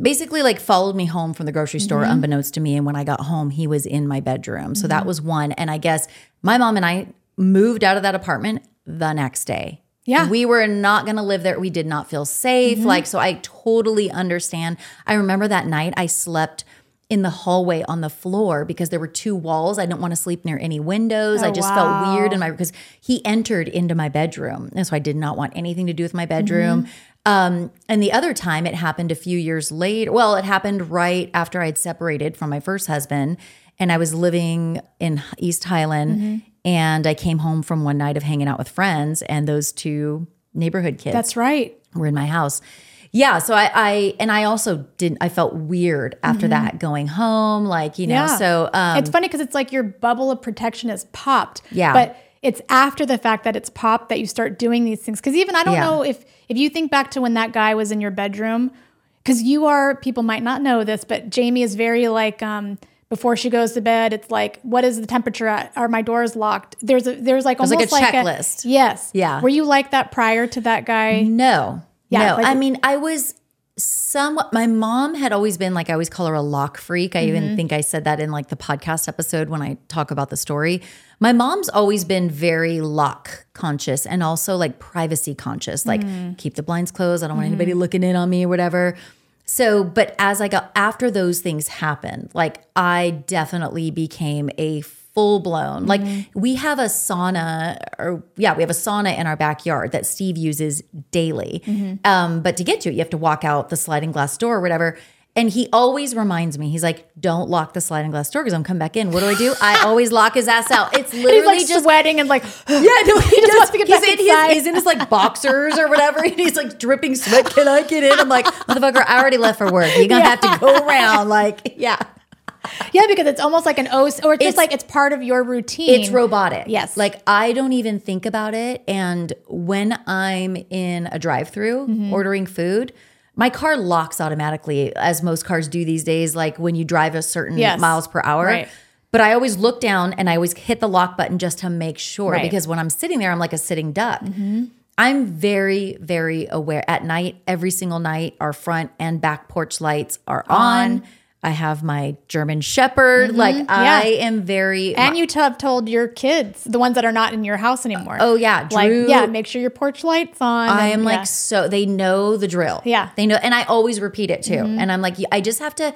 basically like followed me home from the grocery store, Mm-hmm. unbeknownst to me. And when I got home, he was in my bedroom. So that was one. And I guess my mom and I moved out of that apartment the next day. Yeah. We were not going to live there. We did not feel safe. Mm-hmm. Like, so I totally understand. I remember that night I slept in the hallway on the floor because there were two walls. I didn't want to sleep near any windows. I Oh, just wow. felt weird in my because he entered into my bedroom. And so I did not want anything to do with my bedroom. Mm-hmm. Um, and the other time it happened a few years later. Well, it happened right after I'd separated from my first husband and I was living in East Highland Mm-hmm. and I came home from one night of hanging out with friends and those two neighborhood kids That's right. were in my house. Yeah, so I, I and I also didn't. I felt weird after that going home, like you know. Mm-hmm. Yeah. So um, it's funny because it's like your bubble of protection is popped. Yeah. But it's after the fact that it's popped that you start doing these things. Because even I don't Yeah. know if if you think back to when that guy was in your bedroom, because you are people might not know this, but Jami is very like um before she goes to bed, it's like, what is the temperature at? Are my doors locked? There's a there's like There's like a like checklist. yes. Yeah. Were you like that prior to that guy? No. Yeah, no. like- I mean, I was somewhat my mom had always been like I always call her a lock freak. I Mm-hmm. even think I said that in like the podcast episode when I talk about the story. My mom's always been very lock conscious and also like privacy conscious. Like Mm. keep the blinds closed. I don't want Mm-hmm. anybody looking in on me or whatever. So, but as I got after those things happened, like I definitely became a full blown. Like we have a sauna, or yeah, we have a sauna in our backyard that Steve uses daily. Um, but to get to it, you have to walk out the sliding glass door or whatever. And he always reminds me, he's like, "Don't lock the sliding glass door because I'm come back in." What do I do? I always lock his ass out. It's He's literally like just sweating and like (gasps) yeah, no, he, (laughs) just wants to get he's, back in his, he's in his like boxers or whatever, and he's like dripping sweat. Can I get in? I'm like, motherfucker, I already left for work. You're gonna have to go around. Like, yeah. yeah, because it's almost like an O, or it's, It's- just like it's part of your routine. It's robotic. Yes. Like I don't even think about it. And when I'm in a drive through Mm-hmm. ordering food, my car locks automatically, as most cars do these days, like when you drive a certain Yes. miles per hour. Right. But I always look down and I always hit the lock button just to make sure Right. Mm-hmm. because when I'm sitting there, I'm like a sitting duck. I'm very, very aware. At night, every single night, our front and back porch lights are on. I have my German Shepherd. Like I am very Mm-hmm. And you t- have told your kids, the ones that are not in your house anymore. Oh yeah, like yeah, make sure your porch lights on. I and- am yeah. like so they know the drill. Yeah. Mm-hmm. they know, and I always repeat it too. And I'm like, I just have to.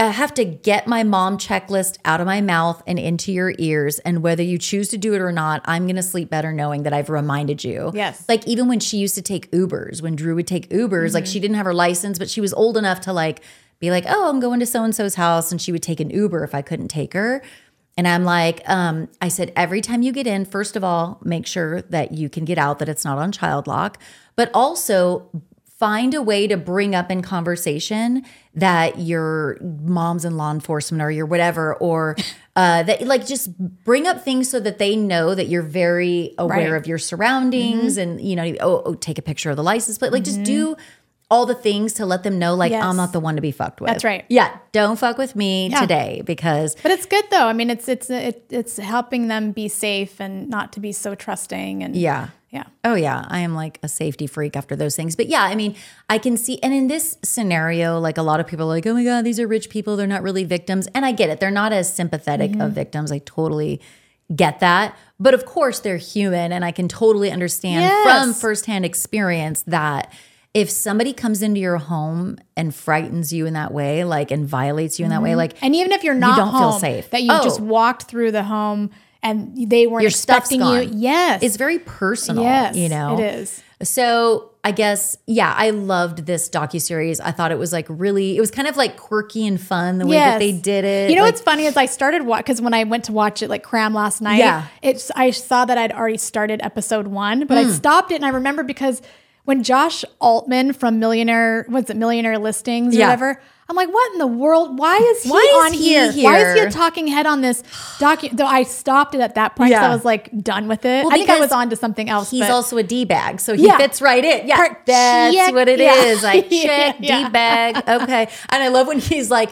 I have to get my mom checklist out of my mouth and into your ears. And whether you choose to do it or not, I'm going to sleep better knowing that I've reminded you. Yes. Like even when she used to take Ubers, when Drew would take Ubers, like Mm-hmm. she didn't have her license, but she was old enough to like be like, oh, I'm going to so and so's house. And she would take an Uber if I couldn't take her. And I'm like, um, I said, every time you get in, first of all, make sure that you can get out, that it's not on child lock, but also find a way to bring up in conversation that your mom's in law enforcement or your whatever, or (laughs) uh, that like just bring up things so that they know that you're very aware Right. Mm-hmm. of your surroundings and, you know, oh, oh, take a picture of the license plate. Like just do all the things to let them know, like, Yes. I'm not the one to be fucked with. That's right. Yeah. Don't fuck with me Yeah. today because But it's good though. I mean, it's it's it, it's helping them be safe and not to be so trusting and Yeah. yeah. Oh yeah, I am like a safety freak after those things. But yeah, I mean, I can see and in this scenario, like a lot of people are like, "Oh my god, these are rich people, they're not really victims." And I get it. They're not as sympathetic Mm-hmm. of victims. I totally get that. But of course, they're human and I can totally understand Yes. from firsthand experience that if somebody comes into your home and frightens you in that way, like and violates you in that way, like And even if you're not you don't feel safe. that you Oh. just walked through the home and they weren't your expecting you. Yes. It's very personal, yes. you know. It is. So I guess yeah, I loved this docu series. I thought it was like really, it was kind of like quirky and fun the way that they did it. You know Like, what's funny is I started watch because when I went to watch it like cram last night, Yeah. it's I saw that I'd already started episode one, but Hmm. I stopped it and I remember because when Josh Altman from Millionaire, what's it, Millionaire Listings or Yeah. whatever, I'm like, what in the world? Why is he Why is on he here? Why is he a talking head on this docu? Though I stopped it at that point, 'cause Yeah. I was like done with it. Well, I think I was on to something else. He's also a D bag, so he Yeah. fits right in. Yeah, Part- that's check, what it yeah. is. Like (laughs) yeah. D bag. Okay, and I love when he's like.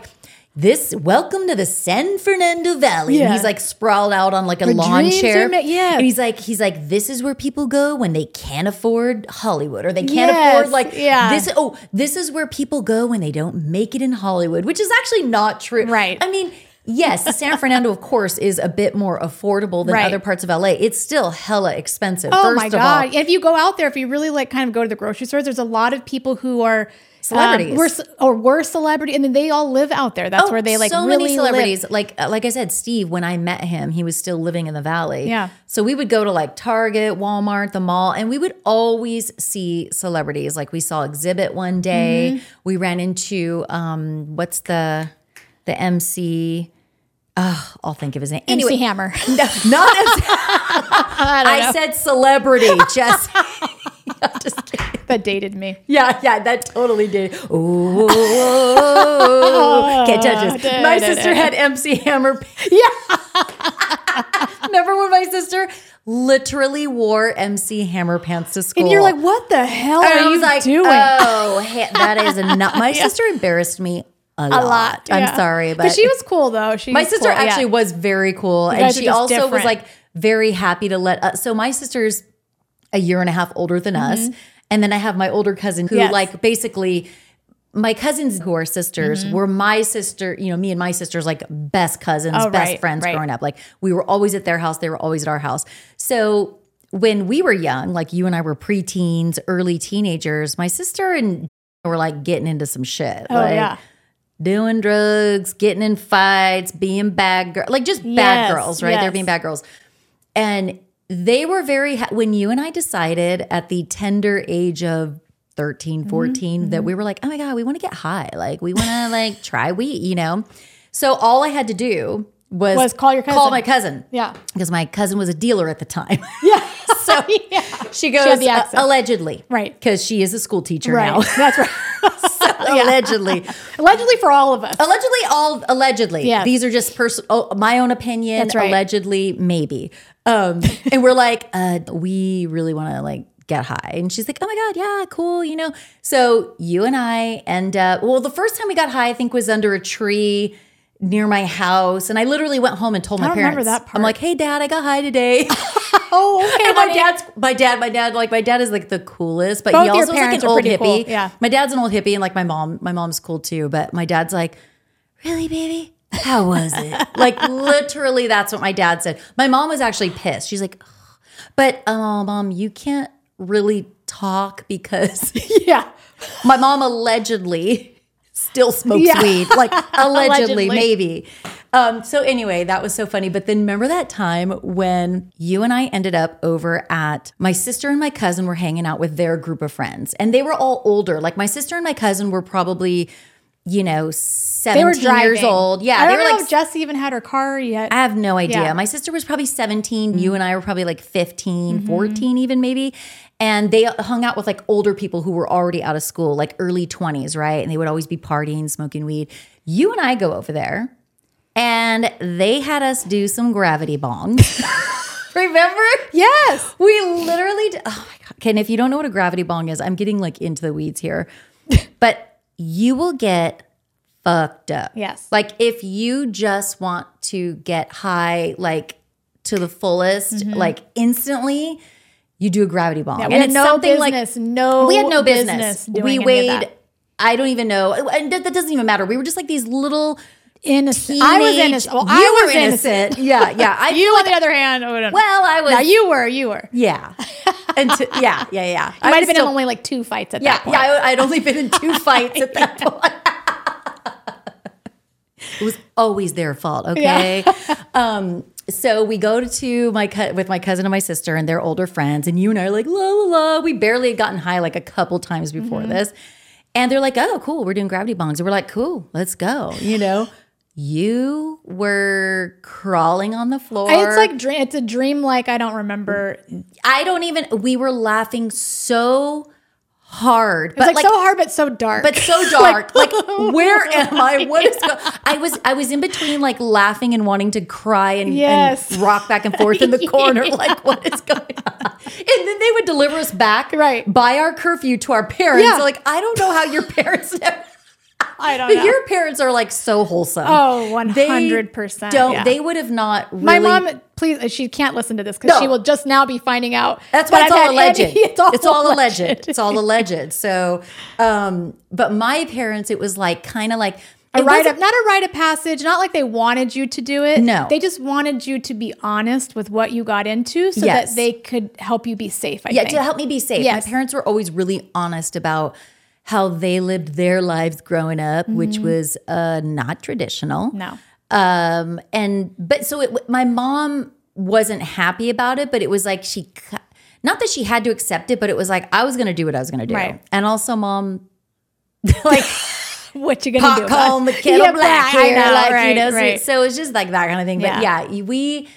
This welcome to the San Fernando Valley. And Yeah. he's like sprawled out on like a Where lawn chair. yes. And he's like, he's like, this is where people go when they can't afford Hollywood or they can't Yes, afford like yeah. this. Oh, this is where people go when they don't make it in Hollywood, which is actually not true. Right. I mean, yes, San Fernando, of course, is a bit more affordable than Right. other parts of LA. It's still hella expensive. Oh first my of god! all. If you go out there, if you really like, kind of go to the grocery stores, there's a lot of people who are Celebrities. um, were, ce- or were celebrity, and then they all live out there. That's where they like Oh, so really many live. celebrities. Like uh, like I said, Steve. When I met him, he was still living in the valley. Yeah. So we would go to like Target, Walmart, the mall, and we would always see celebrities. Like we saw Xzibit one day. Mm-hmm. We ran into um, what's the the MC. Oh, I'll think of his name. MC Anyway, Hammer. (laughs) no, not (laughs) MC. I, said celebrity. Just, (laughs) (laughs) just kidding. that dated me. Yeah, yeah, that totally did. Can't touch this. My sister had MC Hammer. Pants. Yeah. (laughs) Remember when my sister literally wore MC Hammer pants to school? And you're like, what the hell And are you like, doing? oh, that is (laughs) not. My sister embarrassed me a lot. a lot. I'm yeah. sorry, but she was cool though. She my sister cool, yeah. actually was very cool, and she also was like very happy to let. us. so my sister's a year and a half older than us, and then I have my older cousin who, Mm-hmm. Yes. like, basically. My cousins who are sisters Mm-hmm. were my sister, you know, me and my sisters like best cousins, Oh, best right, friends right. growing up. Like we were always at their house, they were always at our house. So when we were young, like you and I were preteens, early teenagers, my sister and were like getting into some shit. Oh like, yeah. doing drugs, getting in fights, being bad girls, like just bad girls, right? They're being bad girls. And they were very, ha- when you and I decided at the tender age of 13, Mm-hmm, 14, that we were like, oh my God, we want to get high. Like we want to like try weed, you know? So all I had to do was, Was call your cousin. Call my cousin. Yeah. Because my cousin was a dealer at the time. (laughs) Yeah. (laughs) so (laughs) yeah. she goes the "Uh, allegedly, Right. Because she is a school teacher right. now. That's right. allegedly, Allegedly for all of us. allegedly, all allegedly. Yes. These are just personal, Oh, my own opinion. That's right. Allegedly, maybe. Um, and we're like, uh, we really want to like get high, and she's like, oh my god, yeah, cool, you know. So you and I end up. Well, the first time we got high, I think was under a tree. Near my house, and I literally went home and told my don't parents. remember that I'm like, "Hey, Dad, I got high today." (laughs) Oh, okay. And my dad's my dad, my dad, like my dad is like the coolest, but Both he also is like parents an old pretty hippie. cool, yeah. My dad's an old hippie, and like my mom, my mom's cool too. But my dad's like, really, baby? How was it? like literally, that's what my dad said. My mom was actually pissed. She's like, "Ugh." but oh, mom, you can't really talk because (laughs) Yeah. my mom allegedly still smokes Yeah. weed. Like (laughs) allegedly, Allegedly. maybe. Um, so anyway, that was so funny. But then remember that time when you and I ended up over at my sister and my cousin were hanging out with their group of friends, and they were all older. Like my sister and my cousin were probably, you know, They were seventeen years old. Yeah, I they don't were know like if Jessi even had her car yet. I have no idea. Yeah. My sister was probably 17. You and I were probably like 15, Mm-hmm. 14, even maybe. And they hung out with like older people who were already out of school, like early 20s, right? And they would always be partying, smoking weed. You and I go over there and they had us do some gravity bongs. (laughs) Remember? yes. We literally, d- oh my God. Ken, if you don't know what a gravity bong is, I'm getting like into the weeds here, (laughs) but you will get fucked up. Yes. Like if you just want to get high, like to the fullest, like instantly, you do a gravity. Mm-hmm. Yeah, we had no business. no, we had no business. doing we weighed. I don't even know. And that, that doesn't even matter. We were just like these little innocent. I was innocent. Well, you I were was innocent. Yeah, yeah. (laughs) I You, on the other hand, oh, no. well, I was. now you were, you were. Yeah. (laughs) And to, yeah, yeah, yeah. I might have been still- in only like two fights at Yeah, that point. yeah. I, I'd only been in two (laughs) fights at that point. it was always their fault. Okay. (laughs) um. So we go to my co- with my cousin and my sister and their older friends, and you and I are like la la la. We barely had gotten high like a couple times before Mm-hmm. this, and they're like, "Oh, cool, we're doing gravity bongs." And we're like, "Cool, let's go." You know. You were crawling on the floor. It's like dream. It's a dream. Like I don't remember. I don't even. We were laughing so hard, but like, so hard, but so dark. but so (laughs) dark. like, (laughs) oh where am I? What is going? I was I was in between like laughing and wanting to cry and, Yes. and rock back and forth in the (laughs) corner. Like, what is going on? And then they would deliver us back Right. by our curfew to our parents. Yeah. Like, I don't know how your parents never. I don't But know. your parents are like so wholesome. Oh, 100%, Don't yeah. they would have not really My mom, please, she can't listen to this because No. she will just now be finding out. That's that why (laughs) it's all alleged. any- it's all, alleged. alleged. It's all alleged. So, um, but my parents, it was like kind of like A it rite of, not a rite of passage, not like they wanted you to do it. No. They just wanted you to be honest with what you got into so Yes. that they could help you be safe. I yeah, think. to help me be safe. Yes. My parents were always really honest about how they lived their lives growing up, which was uh, not traditional. Mm-hmm. No. Um, and but so it, my mom wasn't happy about it, but it was like she, not that she had to accept it, but it was like I was going to do what I was going to do, Right. and also mom, (laughs) (laughs) like. What you gonna pot do? calling the (laughs) kettle Yeah, black here, know, like you right, know. so- it was just like that kind of thing. But Yeah. yeah, we,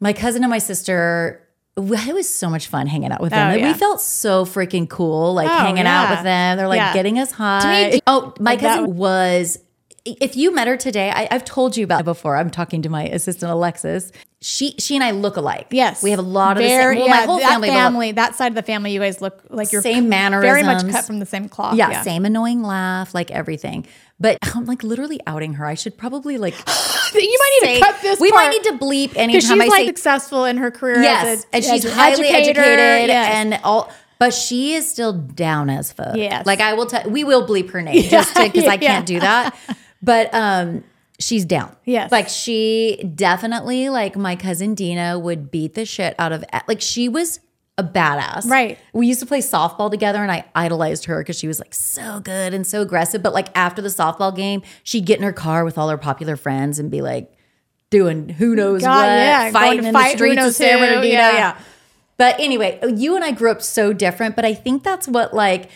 my cousin and my sister. It was so much fun hanging out with them. Oh, Like, yeah. We felt so freaking cool, like Oh, hanging out with them. They're like Yeah. getting us high. me, oh, my cousin was. If you met her today, I, I've told you about it before. I'm talking to my assistant Alexis. She, she and I look alike. Yes, we have a lot of the same. Well, my whole that family, family, that side of the family, you guys look like you're Same mannerisms, very much cut from the same cloth. yeah, same annoying laugh, like everything. But (laughs) I'm like literally outing her. I should probably like (gasps) You might need say- to cut this. We part. might need to bleep anytime she's I like say successful in her career. yes, as a, and as she's highly educator, educated yes. and all. But she is still down as fuck. Yes. like I will tell. We will bleep her name (laughs) just because I Yeah. can't do that. (laughs) But um, she's down. Yes. like she definitely like my cousin Dina would beat the shit out of like she was. A badass. Right. We used to play softball together and I idolized her because she was like so good and so aggressive. But like after the softball game, she'd get in her car with all her popular friends and be like doing who knows God, what, yeah, fighting in fight the streets of San Bernardino. yeah. Yeah. But anyway, you and I grew up so different, but I think that's what like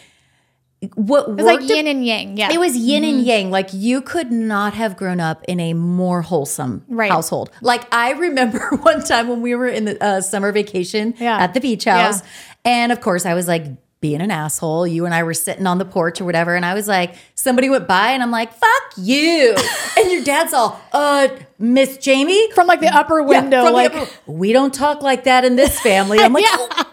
what It was like yin and yang. Yeah. it was yin and yang. Like you could not have grown up in a more wholesome Right. household. Like I remember (laughs) one time when we were in the uh, summer vacation Yeah. at the beach house, and of course I was like being an asshole. You and I were sitting on the porch or whatever, and I was like, somebody went by, and I'm like, "Fuck you!" (laughs) and your dad's all, "Uh, Miss Jami." from like the upper Yeah, window. the like upper- we don't talk like that in this family. (laughs) I'm like, Yeah. oh,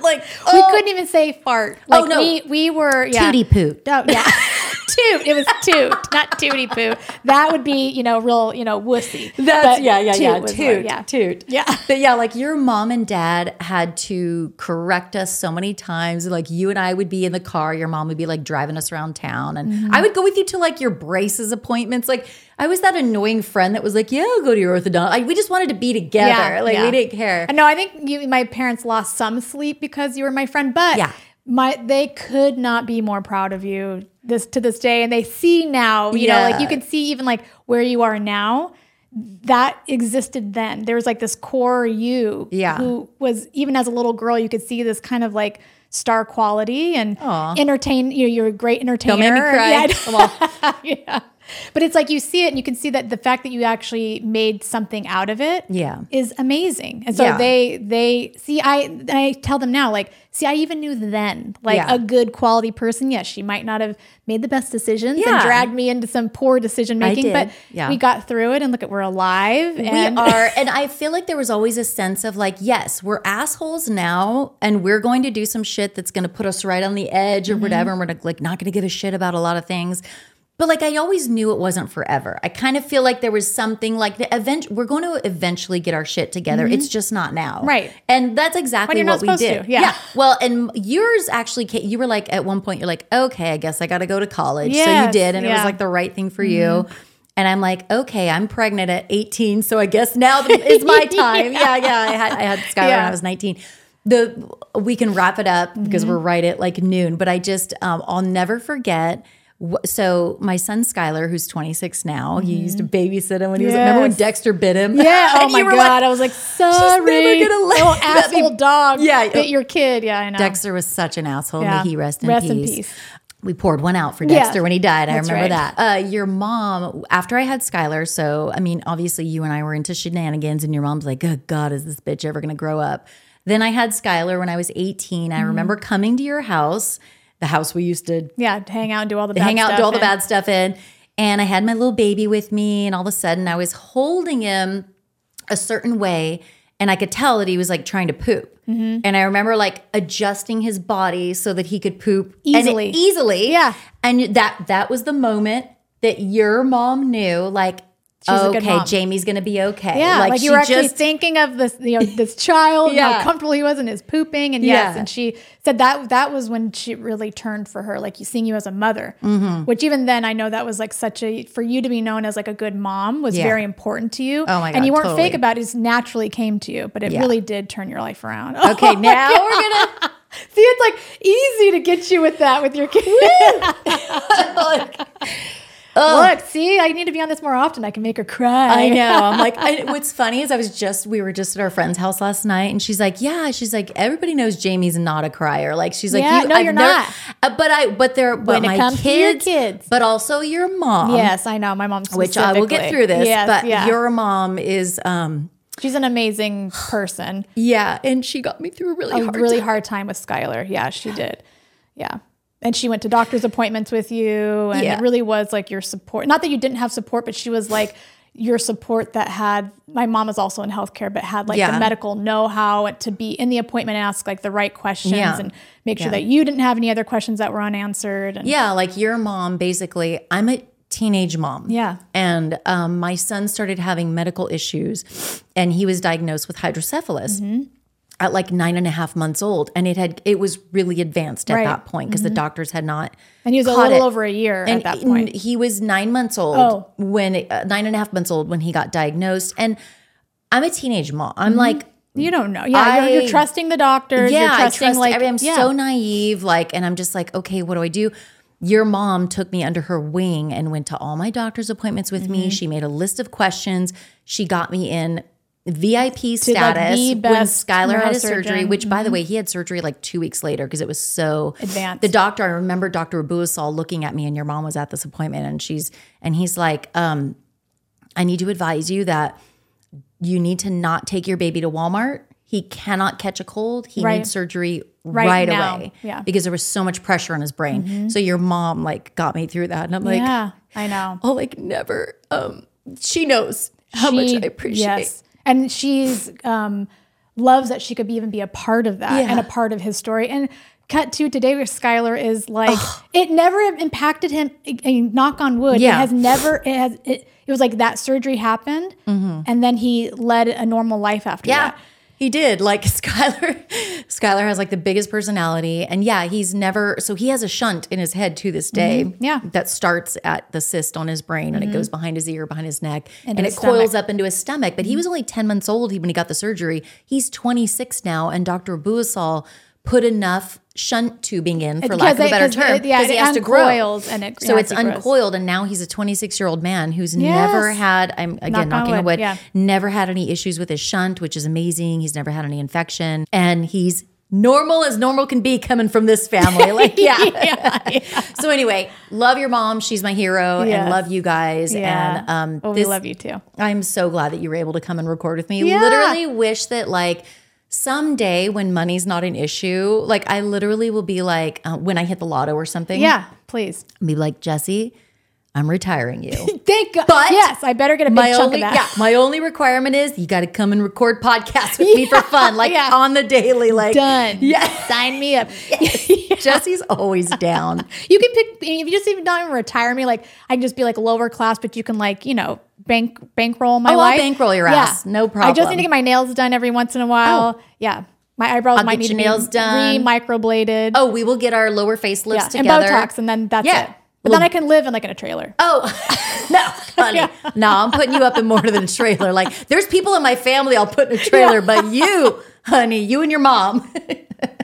(laughs) Like we oh, couldn't even say fart. Like Oh, no. we we were yeah. tootie poot. Oh, yeah. (laughs) toot. It was toot, not tootie poo. That would be, you know, real, you know, wussy. That's But yeah, yeah, toot yeah. Toot, more- yeah. toot. Yeah. (laughs) But yeah, like your mom and dad had to correct us so many times. Like you and I would be in the car, your mom would be like driving us around town, and Mm-hmm. I would go with you to like your braces appointments. Like I was that annoying friend that was like, "Yeah, I'll go to your orthodontist." Like we just wanted to be together. Yeah, like yeah. we didn't care. No, I think you, my parents lost some sleep because you were my friend, but Yeah. my they could not be more proud of you this to this day. And they see now, you know, like you can see even like where you are now. That existed then. There was like this core you, Yeah. who was even as a little girl, you could see this kind of like star quality and Aw. entertain. You know, you're a great entertainer. Don't make me cry. Yeah, I- Come on. (laughs) yeah. But it's like you see it and you can see that the fact that you actually made something out of it Yeah. is amazing. And so Yeah. they they see I and I tell them now like see I even knew then like Yeah. a good quality person yes she might not have made the best decisions and dragged me into some poor decision making but Yeah. we got through it and look at we're alive and we are (laughs) and i feel like there was always a sense of like yes we're assholes now and we're going to do some shit that's going to put us right on the edge or Mm-hmm. whatever and we're like not going to give a shit about a lot of things but like i always knew it wasn't forever i kind of feel like there was something like the event we're going to eventually get our shit together it's just not now Mm-hmm. Right. and that's exactly what we did to, yeah. well and yours actually you were like at one point you're like okay i guess i got to go to college so you did and it was like the right thing for you and I'm like, okay, I'm pregnant at 18, so I guess now is my (laughs) time. yeah. yeah, I had I had Skylar when I was 19. The we can wrap it up because we're right at like noon. But I just um, I'll never forget. So my son Skylar, who's 26 now, he used to babysit him when he was. Remember when Dexter bit him? yeah (laughs) oh my god like, I was like sorry never gonna let be- asshole (laughs) dog Yeah. bit your kid yeah I know Dexter was such an asshole. Yeah. May he rest in Rest in peace. peace. We poured one out for Yeah, Dexter when he died. I that's remember right. that. Uh, your mom, after I had Skylar, so I mean, obviously you and I were into shenanigans, and your mom's like, "Good God, is this bitch ever going to grow up?" Then I had Skylar when I was 18. Mm-hmm. I remember coming to your house, the house we used to yeah hang out and do all the bad hang out, stuff do all the bad stuff in. And I had my little baby with me, and all of a sudden I was holding him a certain way, and I could tell that he was like trying to poop. Mm-hmm. And I remember like adjusting his body so that he could poop and it- Easily. easily. Yeah. And that that was the moment that your mom knew, like, She's a good okay. Jami's gonna be okay. Yeah, like, she you were actually just- thinking of this, you know, this child, Yeah. how comfortable he was in his pooping, and yes, Yeah. and she said that that was when she really turned for her, like you seeing you as a mother. Mm-hmm. Which even then, I know that was like such a for you to be known as like a good mom was Yeah. very important to you. Oh my god, And you weren't totally. fake about it; it just naturally came to you, but it really did turn your life around. (laughs) Okay, now we're gonna (laughs) See, it's like easy to get you with that with your kid. like, (laughs) Look, see, I need to be on this more often. I can make her cry. I know. I'm like, I, (laughs) what's funny is I was just, we were just at our friend's house last night, and she's like, yeah, she's like, everybody knows Jami's not a crier. Like, she's like, Yeah, you, no, I've you're never- not. Uh, but I, but they're, but When it my comes to your kids, kids. but also your mom. Yes, I know. My mom, Which I will get through this, Yes, but yeah. your mom is, um, She's an amazing person. yeah, and she got me through a really a hard really time. hard time with Skylar. Yeah, she did. Yeah. And she went to doctor's appointments with you. And Yeah. it really was like your support. Not that you didn't have support, but she was like your support that had my mom is also in healthcare, but had like Yeah. the medical know-how to be in the appointment and ask like the right questions Yeah. and make sure that you didn't have any other questions that were unanswered. And Yeah, like your mom, basically, I'm a teenage mom. Yeah. And um, my son started having medical issues, and he was diagnosed with hydrocephalus. Mm-hmm. At like nine and a half months old, and it had it was really advanced at Right. Mm-hmm. that point because the doctors had not. and he was a little it. over a year and at that point. he was nine months old Oh. when uh, nine and a half months old when he got diagnosed. And I'm a teenage mom. I'm like, you don't know. Yeah, you're, you're trusting the doctors. yeah, you're I trusting trust like every- I'm yeah. so naive, like, and I'm just like, okay, what do I do? Your mom took me under her wing and went to all my doctor's appointments with Mm-hmm. me. She made a list of questions. She got me in VIP status when Skylar had his surgery, which by the way, he had surgery like two weeks later because it was so Advanced. The doctor, I remember Dr. Abuasal looking at me and your mom was at this appointment and she's and he's like, um, I need to advise you that you need to not take your baby to Walmart. He cannot catch a cold. He Right. needs surgery right, now. away. Yeah. Mm-hmm. Because there was so much pressure on his brain. So your mom like got me through that. And I'm like, yeah, I know. I'll like never um she knows how much I appreciate. Yes, and she's um, loves that she could be, even be a part of that Yeah. and a part of his story. And cut to today, where Skylar is like, it never impacted him. Knock on wood, Yeah. it has never. It has. It, it was like that surgery happened, and then he led a normal life after Mm-hmm. Yeah. that. He did. Like (laughs) Skylar, Skylar has like the biggest personality. And yeah, he's never so he has a shunt in his head to this day. Mm-hmm. Yeah. That starts at the cyst on his brain and it goes behind his ear, behind his neck, and it his coils stomach. up into his stomach. But he was only 10 months old when he got the surgery. He's 26 now, and Dr. Buasal put enough shunt tubing in, for lack of a it- term, it- yeah, he it has to grow. and it- so yeah, it's uncoiled, and now he's a 26 year old man who's Yes. never had. I'm again Knock knocking on wood, wood yeah. never had any issues with his shunt, which is amazing. He's never had any infection, and he's normal as normal can be coming from this family. (laughs) Like, yeah. yeah so anyway, love your mom. She's my hero, and love you guys. Yeah. And um, oh, this, we love you too. I'm so glad that you were able to come and record with me. Yeah. Literally wish that like someday when money's not an issue, like I literally will be like uh, when I hit the lotto or something. Yeah, please. I'll be like Jessi. I'm retiring you. (laughs) Thank God. But yes, I better get a big my chunk only of that. yeah, my only requirement is you got to come and record podcasts with me (laughs) for fun, like yeah. on the daily, like Done. Yeah, Sign me up. (laughs) Jessi's always down. You can pick if you just even not even retire me. Like I can just be like lower class, but you can like you know bank bankroll my Oh, I'll life. bankroll your ass. No problem. I just need to get my nails done every once in a while. Oh. Yeah, my eyebrows might get need to nails be done. re microbladed. Oh, we will get our lower face facelifts yeah, and together. Botox, and then that's Yeah. it. But then I can live in like in a trailer. Oh (laughs) no, honey, no! I'm putting you up in more than a trailer. Like, there's people in my family I'll put in a (laughs) trailer, but you, honey, you and your mom.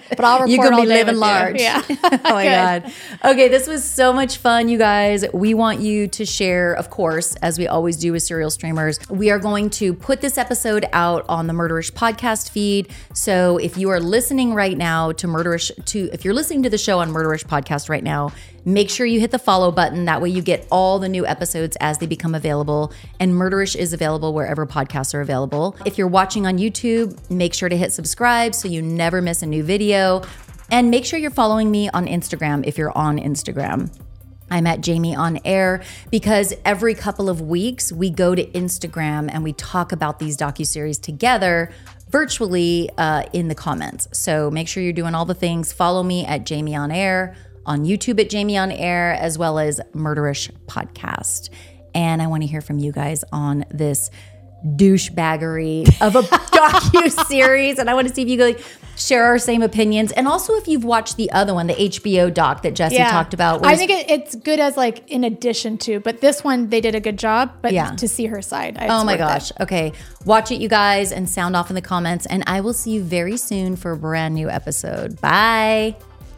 But I'll You're gonna all be living with you. large. Yeah. (laughs) oh my god. Okay, this was so much fun, you guys. We want you to share, of course, as we always do with serial streamers. We are going to put this episode out on the Murderish podcast feed. So if you are listening right now to Murderish, to if you're listening to the show on Murderish podcast right now, make sure you hit the follow button. That way you get all the new episodes as they become available. And Murderish is available wherever podcasts are available. If you're watching on YouTube, make sure to hit subscribe so you never miss a new video. And make sure you're following me on Instagram if you're on Instagram. I'm at Jami on air because every couple of weeks we go to Instagram and we talk about these docuseries together virtually uh, in the comments. So make sure you're doing all the things. Follow me at Jami on air on YouTube at Jami on air as well as Murderish podcast. And I want to hear from you guys on this douchebaggery of a (laughs) docu series, and I want to see if you like share our same opinions, and also if you've watched the other one, the HBO doc that Jessi talked about. I think it, it's good as like in addition to, but this one they did a good job. But Yeah. to see her side, Oh my gosh. Okay. Watch it, you guys, and sound off in the comments. And I will see you very soon for a brand new episode. Bye.